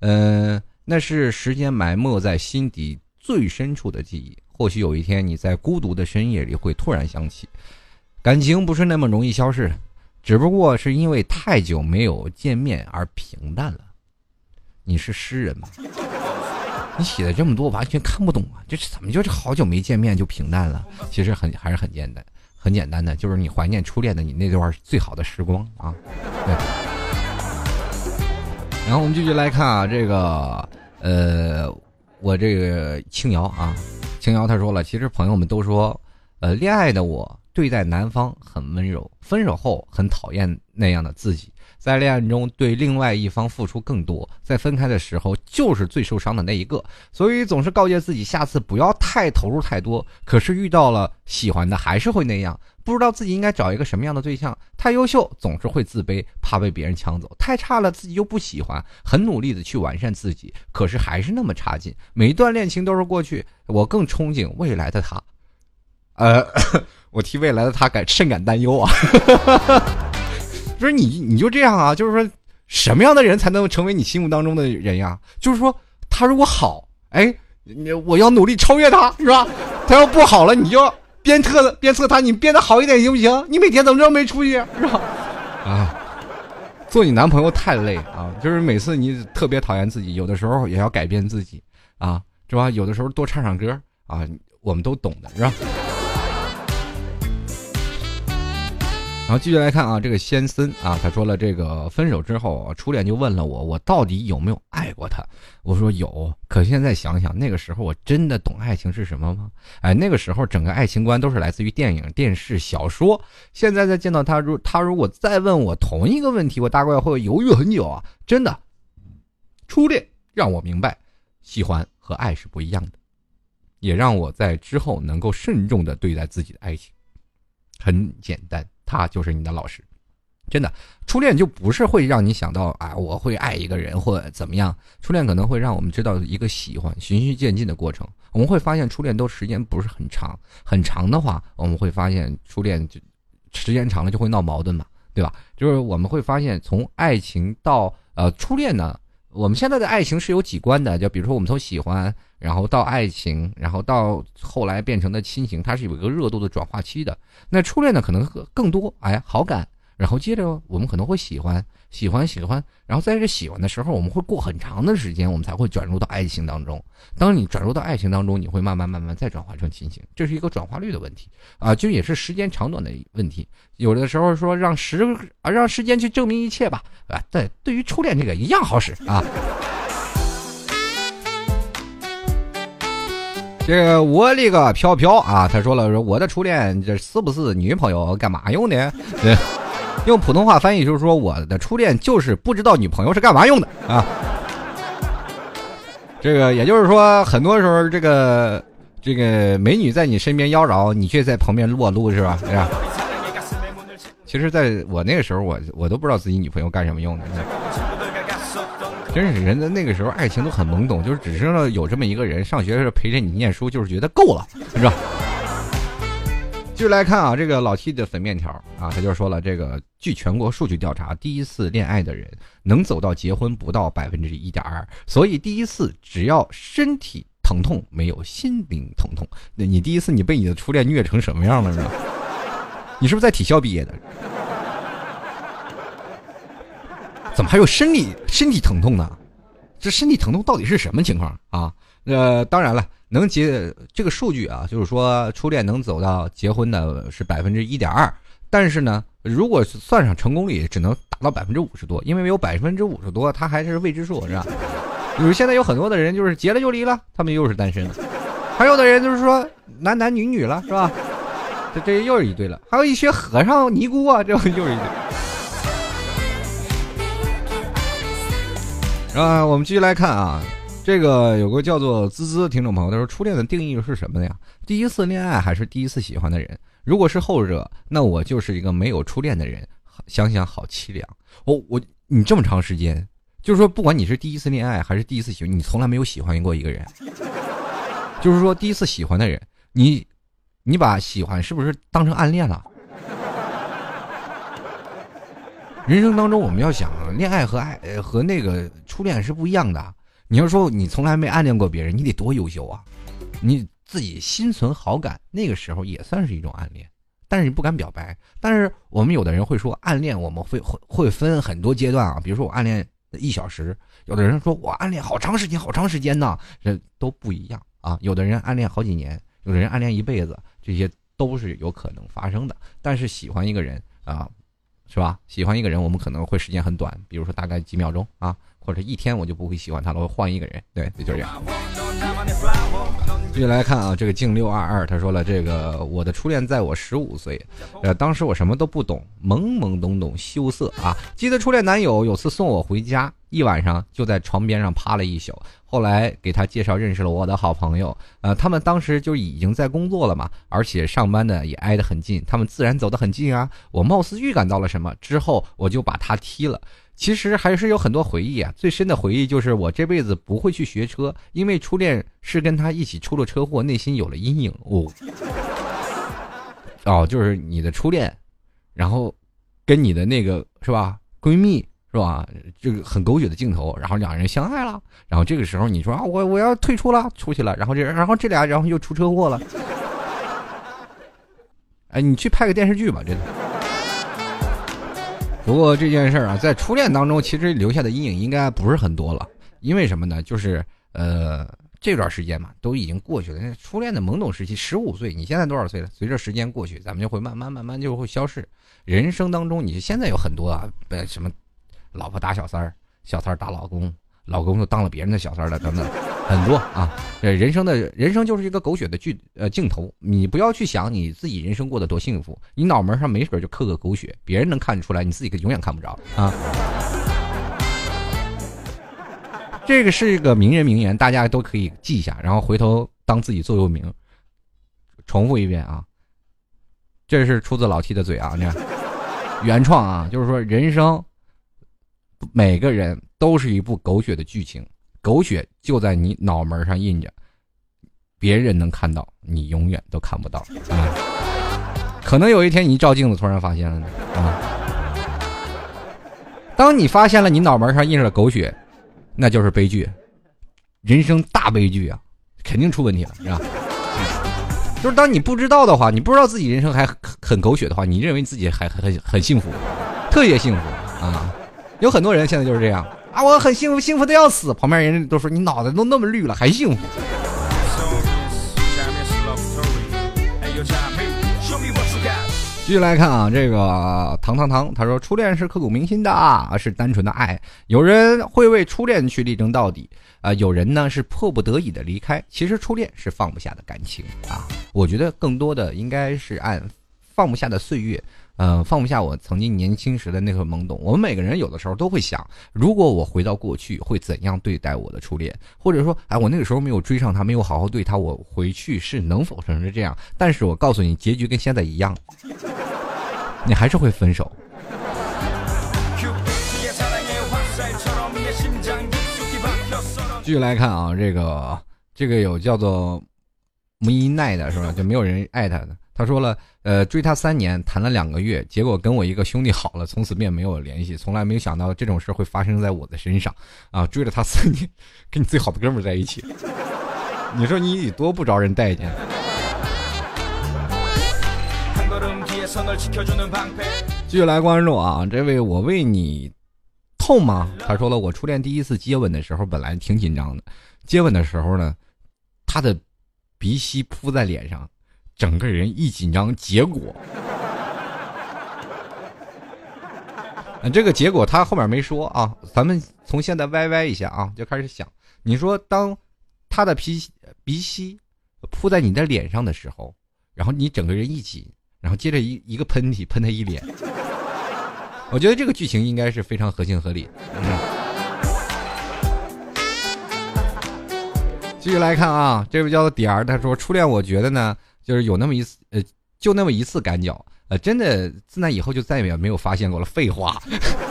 嗯，那是时间埋没在心底最深处的记忆。或许有一天，你在孤独的深夜里会突然想起，感情不是那么容易消逝。只不过是因为太久没有见面而平淡了。你是诗人吗？你写的这么多，完全看不懂啊！这是怎么就是好久没见面就平淡了？其实很还是很简单，很简单的，就是你怀念初恋的你那段最好的时光啊。对。然后我们继续来看啊，这个呃，我这个青瑶啊，青瑶他说了，其实朋友们都说，呃，恋爱的我对待男方很温柔，分手后很讨厌那样的自己。在恋爱中对另外一方付出更多，在分开的时候就是最受伤的那一个，所以总是告诫自己下次不要太投入太多。可是遇到了喜欢的还是会那样，不知道自己应该找一个什么样的对象。太优秀总是会自卑，怕被别人抢走；太差了自己又不喜欢，很努力的去完善自己，可是还是那么差劲。每一段恋情都是过去，我更憧憬未来的他。呃，我替未来的他感甚感担忧啊。不是你，你就这样啊？就是说，什么样的人才能成为你心目当中的人呀？就是说，他如果好，哎，你我要努力超越他，是吧？他要不好了，你就鞭策鞭策他，你变得好一点行不行？你每天怎么这么没出息，是吧？啊，做你男朋友太累啊！就是每次你特别讨厌自己，有的时候也要改变自己啊，是吧？有的时候多唱唱歌啊，我们都懂的，是吧？然后继续来看啊，这个先森啊，他说了，这个分手之后，初恋就问了我，我到底有没有爱过他？我说有，可现在想想，那个时候我真的懂爱情是什么吗？哎，那个时候整个爱情观都是来自于电影、电视、小说。现在再见到他，如他如果再问我同一个问题，我大概会犹豫很久啊！真的，初恋让我明白，喜欢和爱是不一样的，也让我在之后能够慎重的对待自己的爱情。很简单。他就是你的老师，真的，初恋就不是会让你想到啊，我会爱一个人或怎么样。初恋可能会让我们知道一个喜欢循序渐进的过程。我们会发现初恋都时间不是很长，很长的话，我们会发现初恋就时间长了就会闹矛盾嘛，对吧？就是我们会发现从爱情到呃初恋呢。我们现在的爱情是有几关的，就比如说我们从喜欢，然后到爱情，然后到后来变成的亲情，它是有一个热度的转化期的。那初恋呢，可能更多，哎，好感，然后接着我们可能会喜欢。喜欢喜欢，然后在这喜欢的时候，我们会过很长的时间，我们才会转入到爱情当中。当你转入到爱情当中，你会慢慢慢慢再转化成亲情，这是一个转化率的问题啊，就也是时间长短的问题。有的时候说让时啊让时间去证明一切吧，啊，对，对于初恋这个一样好使啊。这个我那个飘飘啊，他说了说我的初恋这是不是女朋友干嘛用的？对。用普通话翻译就是说，我的初恋就是不知道女朋友是干嘛用的啊。这个也就是说，很多时候这个这个美女在你身边妖娆，你却在旁边裸露，是吧？是吧？其实，在我那个时候，我我都不知道自己女朋友干什么用的。真是人的那个时候，爱情都很懵懂，就是只知道有这么一个人，上学时陪着你念书，就是觉得够了，是吧？继续来看啊，这个老 T 的粉面条啊，他就说了，这个据全国数据调查，第一次恋爱的人能走到结婚不到百分之一点二，所以第一次只要身体疼痛，没有心灵疼痛。那你第一次你被你的初恋虐成什么样了呢？你是不是在体校毕业的？怎么还有生理身体疼痛呢？这身体疼痛到底是什么情况啊？呃，当然了。能结这个数据啊，就是说初恋能走到结婚的是百分之一点二，但是呢，如果算上成功率，只能达到百分之五十多，因为有百分之五十多，它还是未知数，是吧？比如现在有很多的人就是结了就离了，他们又是单身；还有的人就是说男男女女了，是吧？这这又是一对了，还有一些和尚尼姑啊，这又是一对。啊，我们继续来看啊。这个有个叫做滋滋的听众朋友，他说初恋的定义是什么呀？第一次恋爱还是第一次喜欢的人？如果是后者，那我就是一个没有初恋的人。想想好凄凉。我我你这么长时间，就是说不管你是第一次恋爱还是第一次喜欢，你从来没有喜欢过一个人。就是说第一次喜欢的人，你你把喜欢是不是当成暗恋了？人生当中我们要想，恋爱和爱和那个初恋是不一样的。你要说你从来没暗恋过别人，你得多优秀啊！你自己心存好感，那个时候也算是一种暗恋。但是你不敢表白。但是我们有的人会说暗恋，我们会会会分很多阶段啊。比如说我暗恋一小时，有的人说我暗恋好长时间，好长时间呢，这都不一样啊。有的人暗恋好几年，有的人暗恋一辈子，这些都是有可能发生的。但是喜欢一个人啊，是吧？喜欢一个人，我们可能会时间很短，比如说大概几秒钟啊。或者一天我就不会喜欢他了，我换一个人，对，就这样。继续来看啊，这个静六二二他说了，这个我的初恋在我十五岁，呃，当时我什么都不懂，懵懵懂懂，羞涩啊。记得初恋男友有次送我回家，一晚上就在床边上趴了一宿。后来给他介绍认识了我的好朋友，呃，他们当时就已经在工作了嘛，而且上班的也挨得很近，他们自然走得很近啊。我貌似预感到了什么，之后我就把他踢了。其实还是有很多回忆啊，最深的回忆就是我这辈子不会去学车，因为初恋是跟他一起出了车祸，内心有了阴影。哦，哦，就是你的初恋，然后跟你的那个是吧，闺蜜是吧，这个很狗血的镜头，然后两人相爱了，然后这个时候你说啊，我我要退出了，出去了，然后这然后这俩然后又出车祸了，哎，你去拍个电视剧吧，真的。不过这件事儿啊，在初恋当中，其实留下的阴影应该不是很多了。因为什么呢？就是呃，这段时间嘛，都已经过去了。初恋的懵懂时期，十五岁，你现在多少岁了？随着时间过去，咱们就会慢慢慢慢就会消逝。人生当中，你现在有很多啊，呃，什么，老婆打小三儿，小三儿打老公。老公又当了别人的小三儿了，等等，很多啊。呃，人生的人生就是一个狗血的剧呃镜头，你不要去想你自己人生过得多幸福，你脑门上没准就刻个狗血，别人能看得出来，你自己永远看不着啊。这个是一个名人名言，大家都可以记一下，然后回头当自己座右铭。重复一遍啊，这是出自老 T 的嘴啊，你看，原创啊，就是说人生。每个人都是一部狗血的剧情，狗血就在你脑门上印着，别人能看到，你永远都看不到啊！可能有一天你一照镜子，突然发现了呢啊！当你发现了你脑门上印着的狗血，那就是悲剧，人生大悲剧啊，肯定出问题了，是吧？就是当你不知道的话，你不知道自己人生还很狗血的话，你认为自己还很很幸福，特别幸福啊！有很多人现在就是这样啊，我很幸福，幸福的要死。旁边人都说你脑袋都那么绿了，还幸福。继续来看啊，这个糖糖糖，他说初恋是刻骨铭心的啊，是单纯的爱。有人会为初恋去力争到底啊，有人呢是迫不得已的离开。其实初恋是放不下的感情啊，我觉得更多的应该是按放不下的岁月。嗯，放不下我曾经年轻时的那份懵懂。我们每个人有的时候都会想，如果我回到过去，会怎样对待我的初恋？或者说，哎，我那个时候没有追上他，没有好好对他，我回去是能否成是这样？但是我告诉你，结局跟现在一样，你还是会分手。继续来看啊，这个这个有叫做木一奈的是吧？就没有人爱他的。他说了，呃，追他三年，谈了两个月，结果跟我一个兄弟好了，从此便没有联系。从来没有想到这种事会发生在我的身上，啊，追了他三年，跟你最好的哥们在一起，你说你得多不招人待见。继续来关注啊，这位我为你痛吗？他说了，我初恋第一次接吻的时候，本来挺紧张的，接吻的时候呢，他的鼻息扑在脸上。整个人一紧张，结果，这个结果他后面没说啊。咱们从现在歪歪一下啊，就开始想，你说当他的鼻鼻息扑在你的脸上的时候，然后你整个人一紧，然后接着一一个喷嚏喷他一脸，我觉得这个剧情应该是非常合情合理。继续来看啊，这位叫做点儿，他说初恋，我觉得呢。就是有那么一次，呃，就那么一次赶脚，呃，真的自那以后就再也没有发现过了。废话，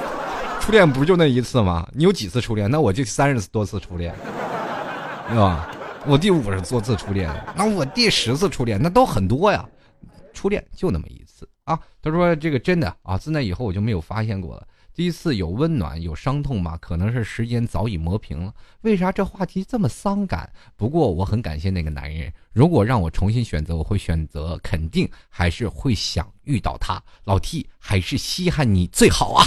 初恋不就那一次吗？你有几次初恋？那我就三十多次初恋，对吧？我第五十多次初恋，那我第十次初恋，那都很多呀。初恋就那么一次啊。他说这个真的啊，自那以后我就没有发现过了。第一次有温暖有伤痛吗？可能是时间早已磨平了。为啥这话题这么伤感？不过我很感谢那个男人。如果让我重新选择，我会选择肯定还是会想遇到他。老 T 还是稀罕你最好啊！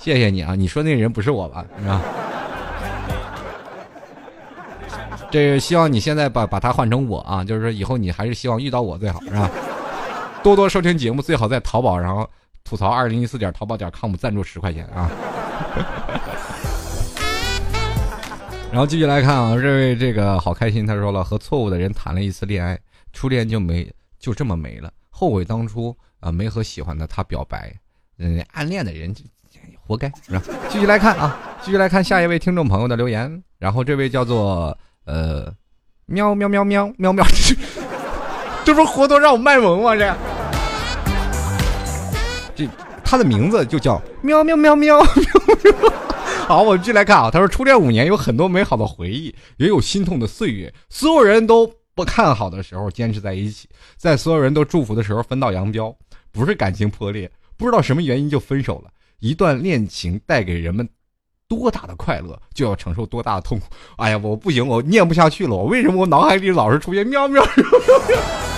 谢谢你啊！你说那人不是我吧？是吧？这希望你现在把把他换成我啊，就是说以后你还是希望遇到我最好，是吧？多多收听节目，最好在淘宝上吐槽二零一四点淘宝点 com 赞助十块钱啊。然后继续来看啊，这位这个好开心，他说了，和错误的人谈了一次恋爱，初恋就没就这么没了，后悔当初啊没和喜欢的他表白，嗯，暗恋的人就。活该？继续来看啊，继续来看下一位听众朋友的留言。然后这位叫做呃，喵喵喵喵喵喵，这不是活脱让我卖萌吗？这这他的名字就叫喵喵喵喵喵。好，我们继续来看啊。他说，初恋五年有很多美好的回忆，也有心痛的岁月。所有人都不看好的时候，坚持在一起；在所有人都祝福的时候，分道扬镳。不是感情破裂，不知道什么原因就分手了。一段恋情带给人们多大的快乐，就要承受多大的痛苦。哎呀，我不行，我念不下去了。我为什么我脑海里老是出现喵喵喵喵喵？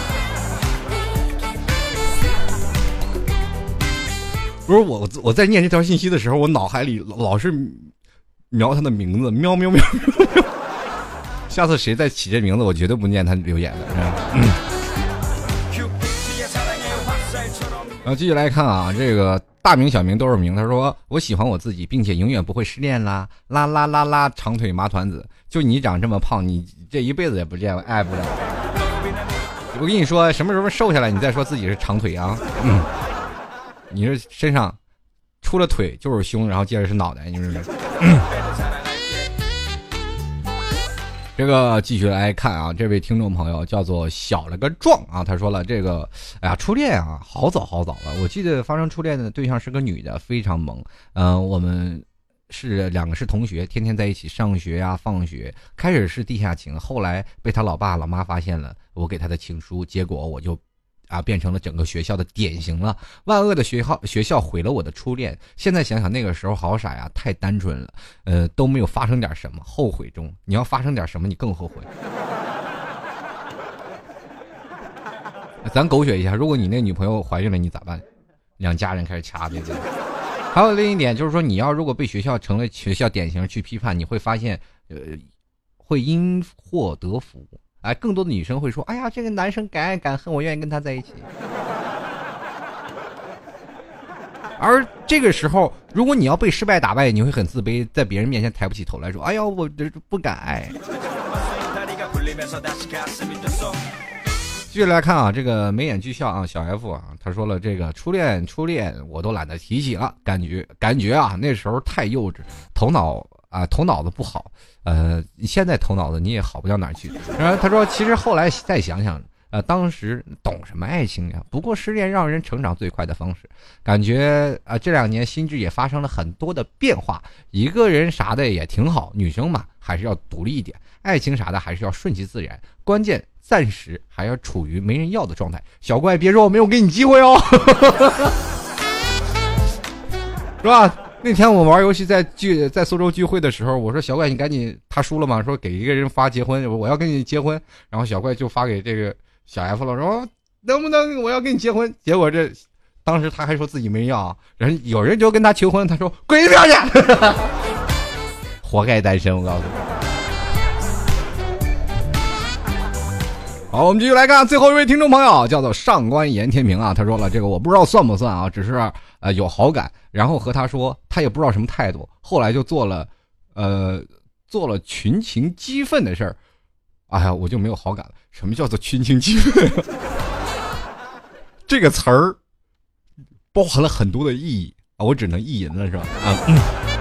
不是我，我在念这条信息的时候，我脑海里老是瞄他的名字，喵喵喵。下次谁再起这名字，我绝对不念他留言的。然后继续来看啊，这个。大名小名都是名。他说：“我喜欢我自己，并且永远不会失恋啦啦啦啦啦！长腿麻团子，就你长这么胖，你这一辈子也不见爱不了。我跟你说，什么时候瘦下来，你再说自己是长腿啊？嗯，你是身上除了腿就是胸，然后接着是脑袋，你是？”这个继续来看啊，这位听众朋友叫做小了个壮啊，他说了这个，哎呀，初恋啊，好早好早了。我记得发生初恋的对象是个女的，非常萌。嗯，我们是两个是同学，天天在一起上学呀、放学。开始是地下情，后来被他老爸老妈发现了我给他的情书，结果我就。啊，变成了整个学校的典型了。万恶的学校，学校毁了我的初恋。现在想想，那个时候好傻呀，太单纯了。呃，都没有发生点什么，后悔中。你要发生点什么，你更后悔。咱狗血一下，如果你那女朋友怀孕了，你咋办？两家人开始掐对不对？还有另一点就是说，你要如果被学校成了学校典型去批判，你会发现，呃，会因祸得福。哎，更多的女生会说：“哎呀，这个男生敢爱敢恨，我愿意跟他在一起。”而这个时候，如果你要被失败打败，你会很自卑，在别人面前抬不起头来说：“哎呀，我这不敢爱。”继续来看啊，这个眉眼俱笑啊，小 F 啊，他说了：“这个初恋，初恋我都懒得提起了，感觉感觉啊，那时候太幼稚，头脑。”啊，头脑子不好，呃，现在头脑子你也好不到哪去。然后他说，其实后来再想想，呃，当时懂什么爱情呀？不过失恋让人成长最快的方式。感觉啊，这两年心智也发生了很多的变化。一个人啥的也挺好，女生嘛还是要独立一点，爱情啥的还是要顺其自然。关键暂时还要处于没人要的状态。小怪，别说我没有给你机会哦，是吧？那天我玩游戏在聚在苏州聚会的时候，我说小怪你赶紧，他输了嘛，说给一个人发结婚，我要跟你结婚，然后小怪就发给这个小 F 了，说能不能我要跟你结婚？结果这当时他还说自己没人要，人有人就跟他求婚，他说滚一边去，活该单身，我告诉你。好，我们继续来看最后一位听众朋友，叫做上官严天平啊。他说了，这个我不知道算不算啊，只是啊有好感，然后和他说，他也不知道什么态度，后来就做了，呃，做了群情激愤的事儿。哎呀，我就没有好感了。什么叫做群情激愤？这个词儿包含了很多的意义啊，我只能意淫了，是吧？啊。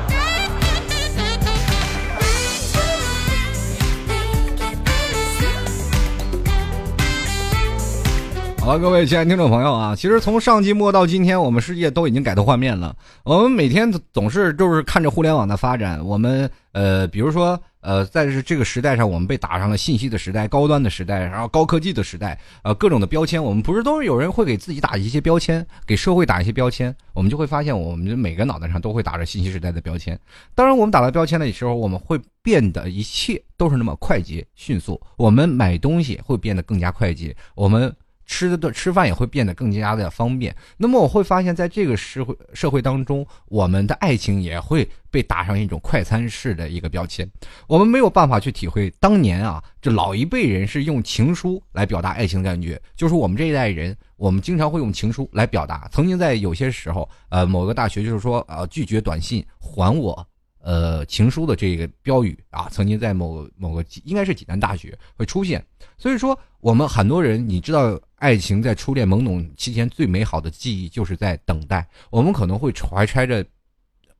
好了，各位亲爱的听众朋友啊，其实从上季末到今天，我们世界都已经改头换面了。我们每天总是就是看着互联网的发展，我们呃，比如说呃，在这个时代上，我们被打上了信息的时代、高端的时代，然后高科技的时代，呃，各种的标签，我们不是都是有人会给自己打一些标签，给社会打一些标签，我们就会发现，我们每个脑袋上都会打着信息时代的标签。当然，我们打了标签的时候，我们会变得一切都是那么快捷迅速，我们买东西会变得更加快捷，我们。吃的吃饭也会变得更加的方便。那么我会发现，在这个社会社会当中，我们的爱情也会被打上一种快餐式的一个标签。我们没有办法去体会当年啊，这老一辈人是用情书来表达爱情的感觉。就是我们这一代人，我们经常会用情书来表达。曾经在有些时候，呃，某个大学就是说，呃，拒绝短信还我。呃，情书的这个标语啊，曾经在某某个应该是济南大学会出现。所以说，我们很多人，你知道，爱情在初恋懵懂期间最美好的记忆，就是在等待。我们可能会怀揣着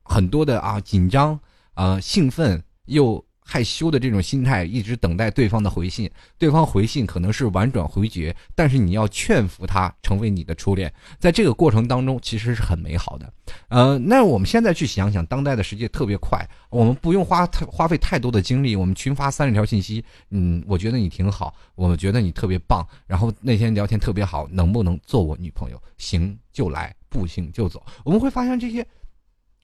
很多的啊紧张啊兴奋又。害羞的这种心态，一直等待对方的回信。对方回信可能是婉转回绝，但是你要劝服他成为你的初恋。在这个过程当中，其实是很美好的。呃，那我们现在去想想，当代的世界特别快，我们不用花太花费太多的精力，我们群发三十条信息。嗯，我觉得你挺好，我们觉得你特别棒。然后那天聊天特别好，能不能做我女朋友？行就来，不行就走。我们会发现这些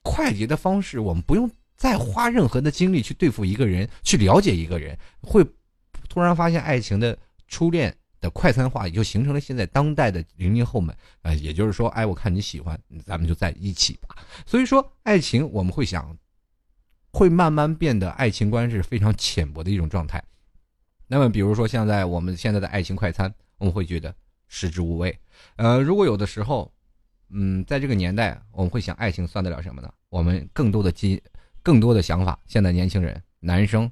快捷的方式，我们不用。再花任何的精力去对付一个人，去了解一个人，会突然发现爱情的初恋的快餐化，也就形成了现在当代的零零后们啊，也就是说，哎，我看你喜欢，咱们就在一起吧。所以说，爱情我们会想，会慢慢变得爱情观是非常浅薄的一种状态。那么，比如说现在我们现在的爱情快餐，我们会觉得食之无味。呃，如果有的时候，嗯，在这个年代，我们会想，爱情算得了什么呢？我们更多的基。更多的想法，现在年轻人，男生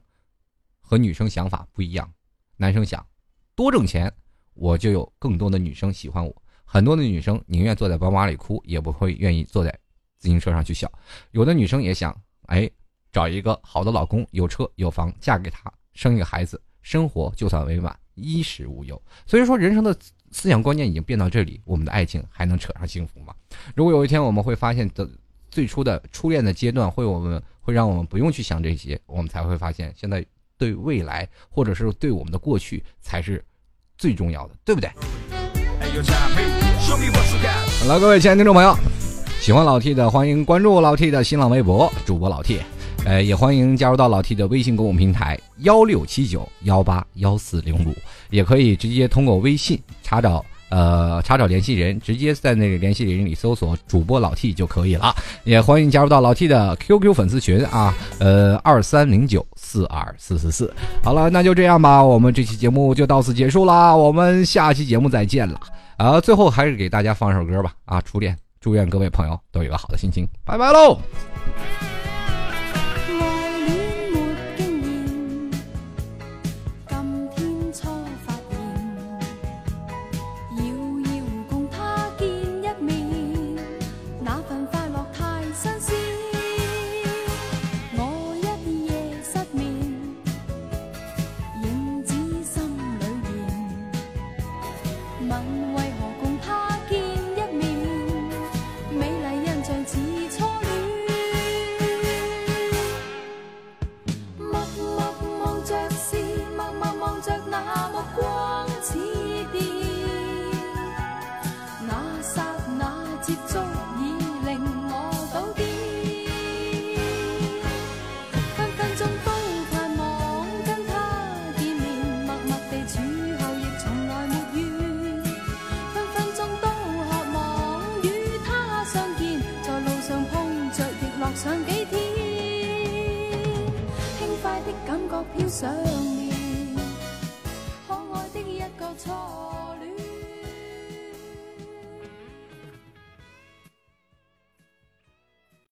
和女生想法不一样。男生想多挣钱，我就有更多的女生喜欢我。很多的女生宁愿坐在宝马里哭，也不会愿意坐在自行车上去笑。有的女生也想，哎，找一个好的老公，有车有房，嫁给他，生一个孩子，生活就算美满，衣食无忧。所以说，人生的思想观念已经变到这里，我们的爱情还能扯上幸福吗？如果有一天我们会发现的。最初的初恋的阶段，会我们会让我们不用去想这些，我们才会发现，现在对未来或者是对我们的过去才是最重要的，对不对？好了，各位亲爱的听众朋友，喜欢老 T 的欢迎关注老 T 的新浪微博主播老 T，呃，也欢迎加入到老 T 的微信公众平台幺六七九幺八幺四零五，也可以直接通过微信查找。呃，查找联系人，直接在那个联系人里搜索主播老 T 就可以了。也欢迎加入到老 T 的 QQ 粉丝群啊，呃，二三零九四二四四四。好了，那就这样吧，我们这期节目就到此结束啦，我们下期节目再见了。啊，最后还是给大家放首歌吧，啊，初恋，祝愿各位朋友都有个好的心情，拜拜喽。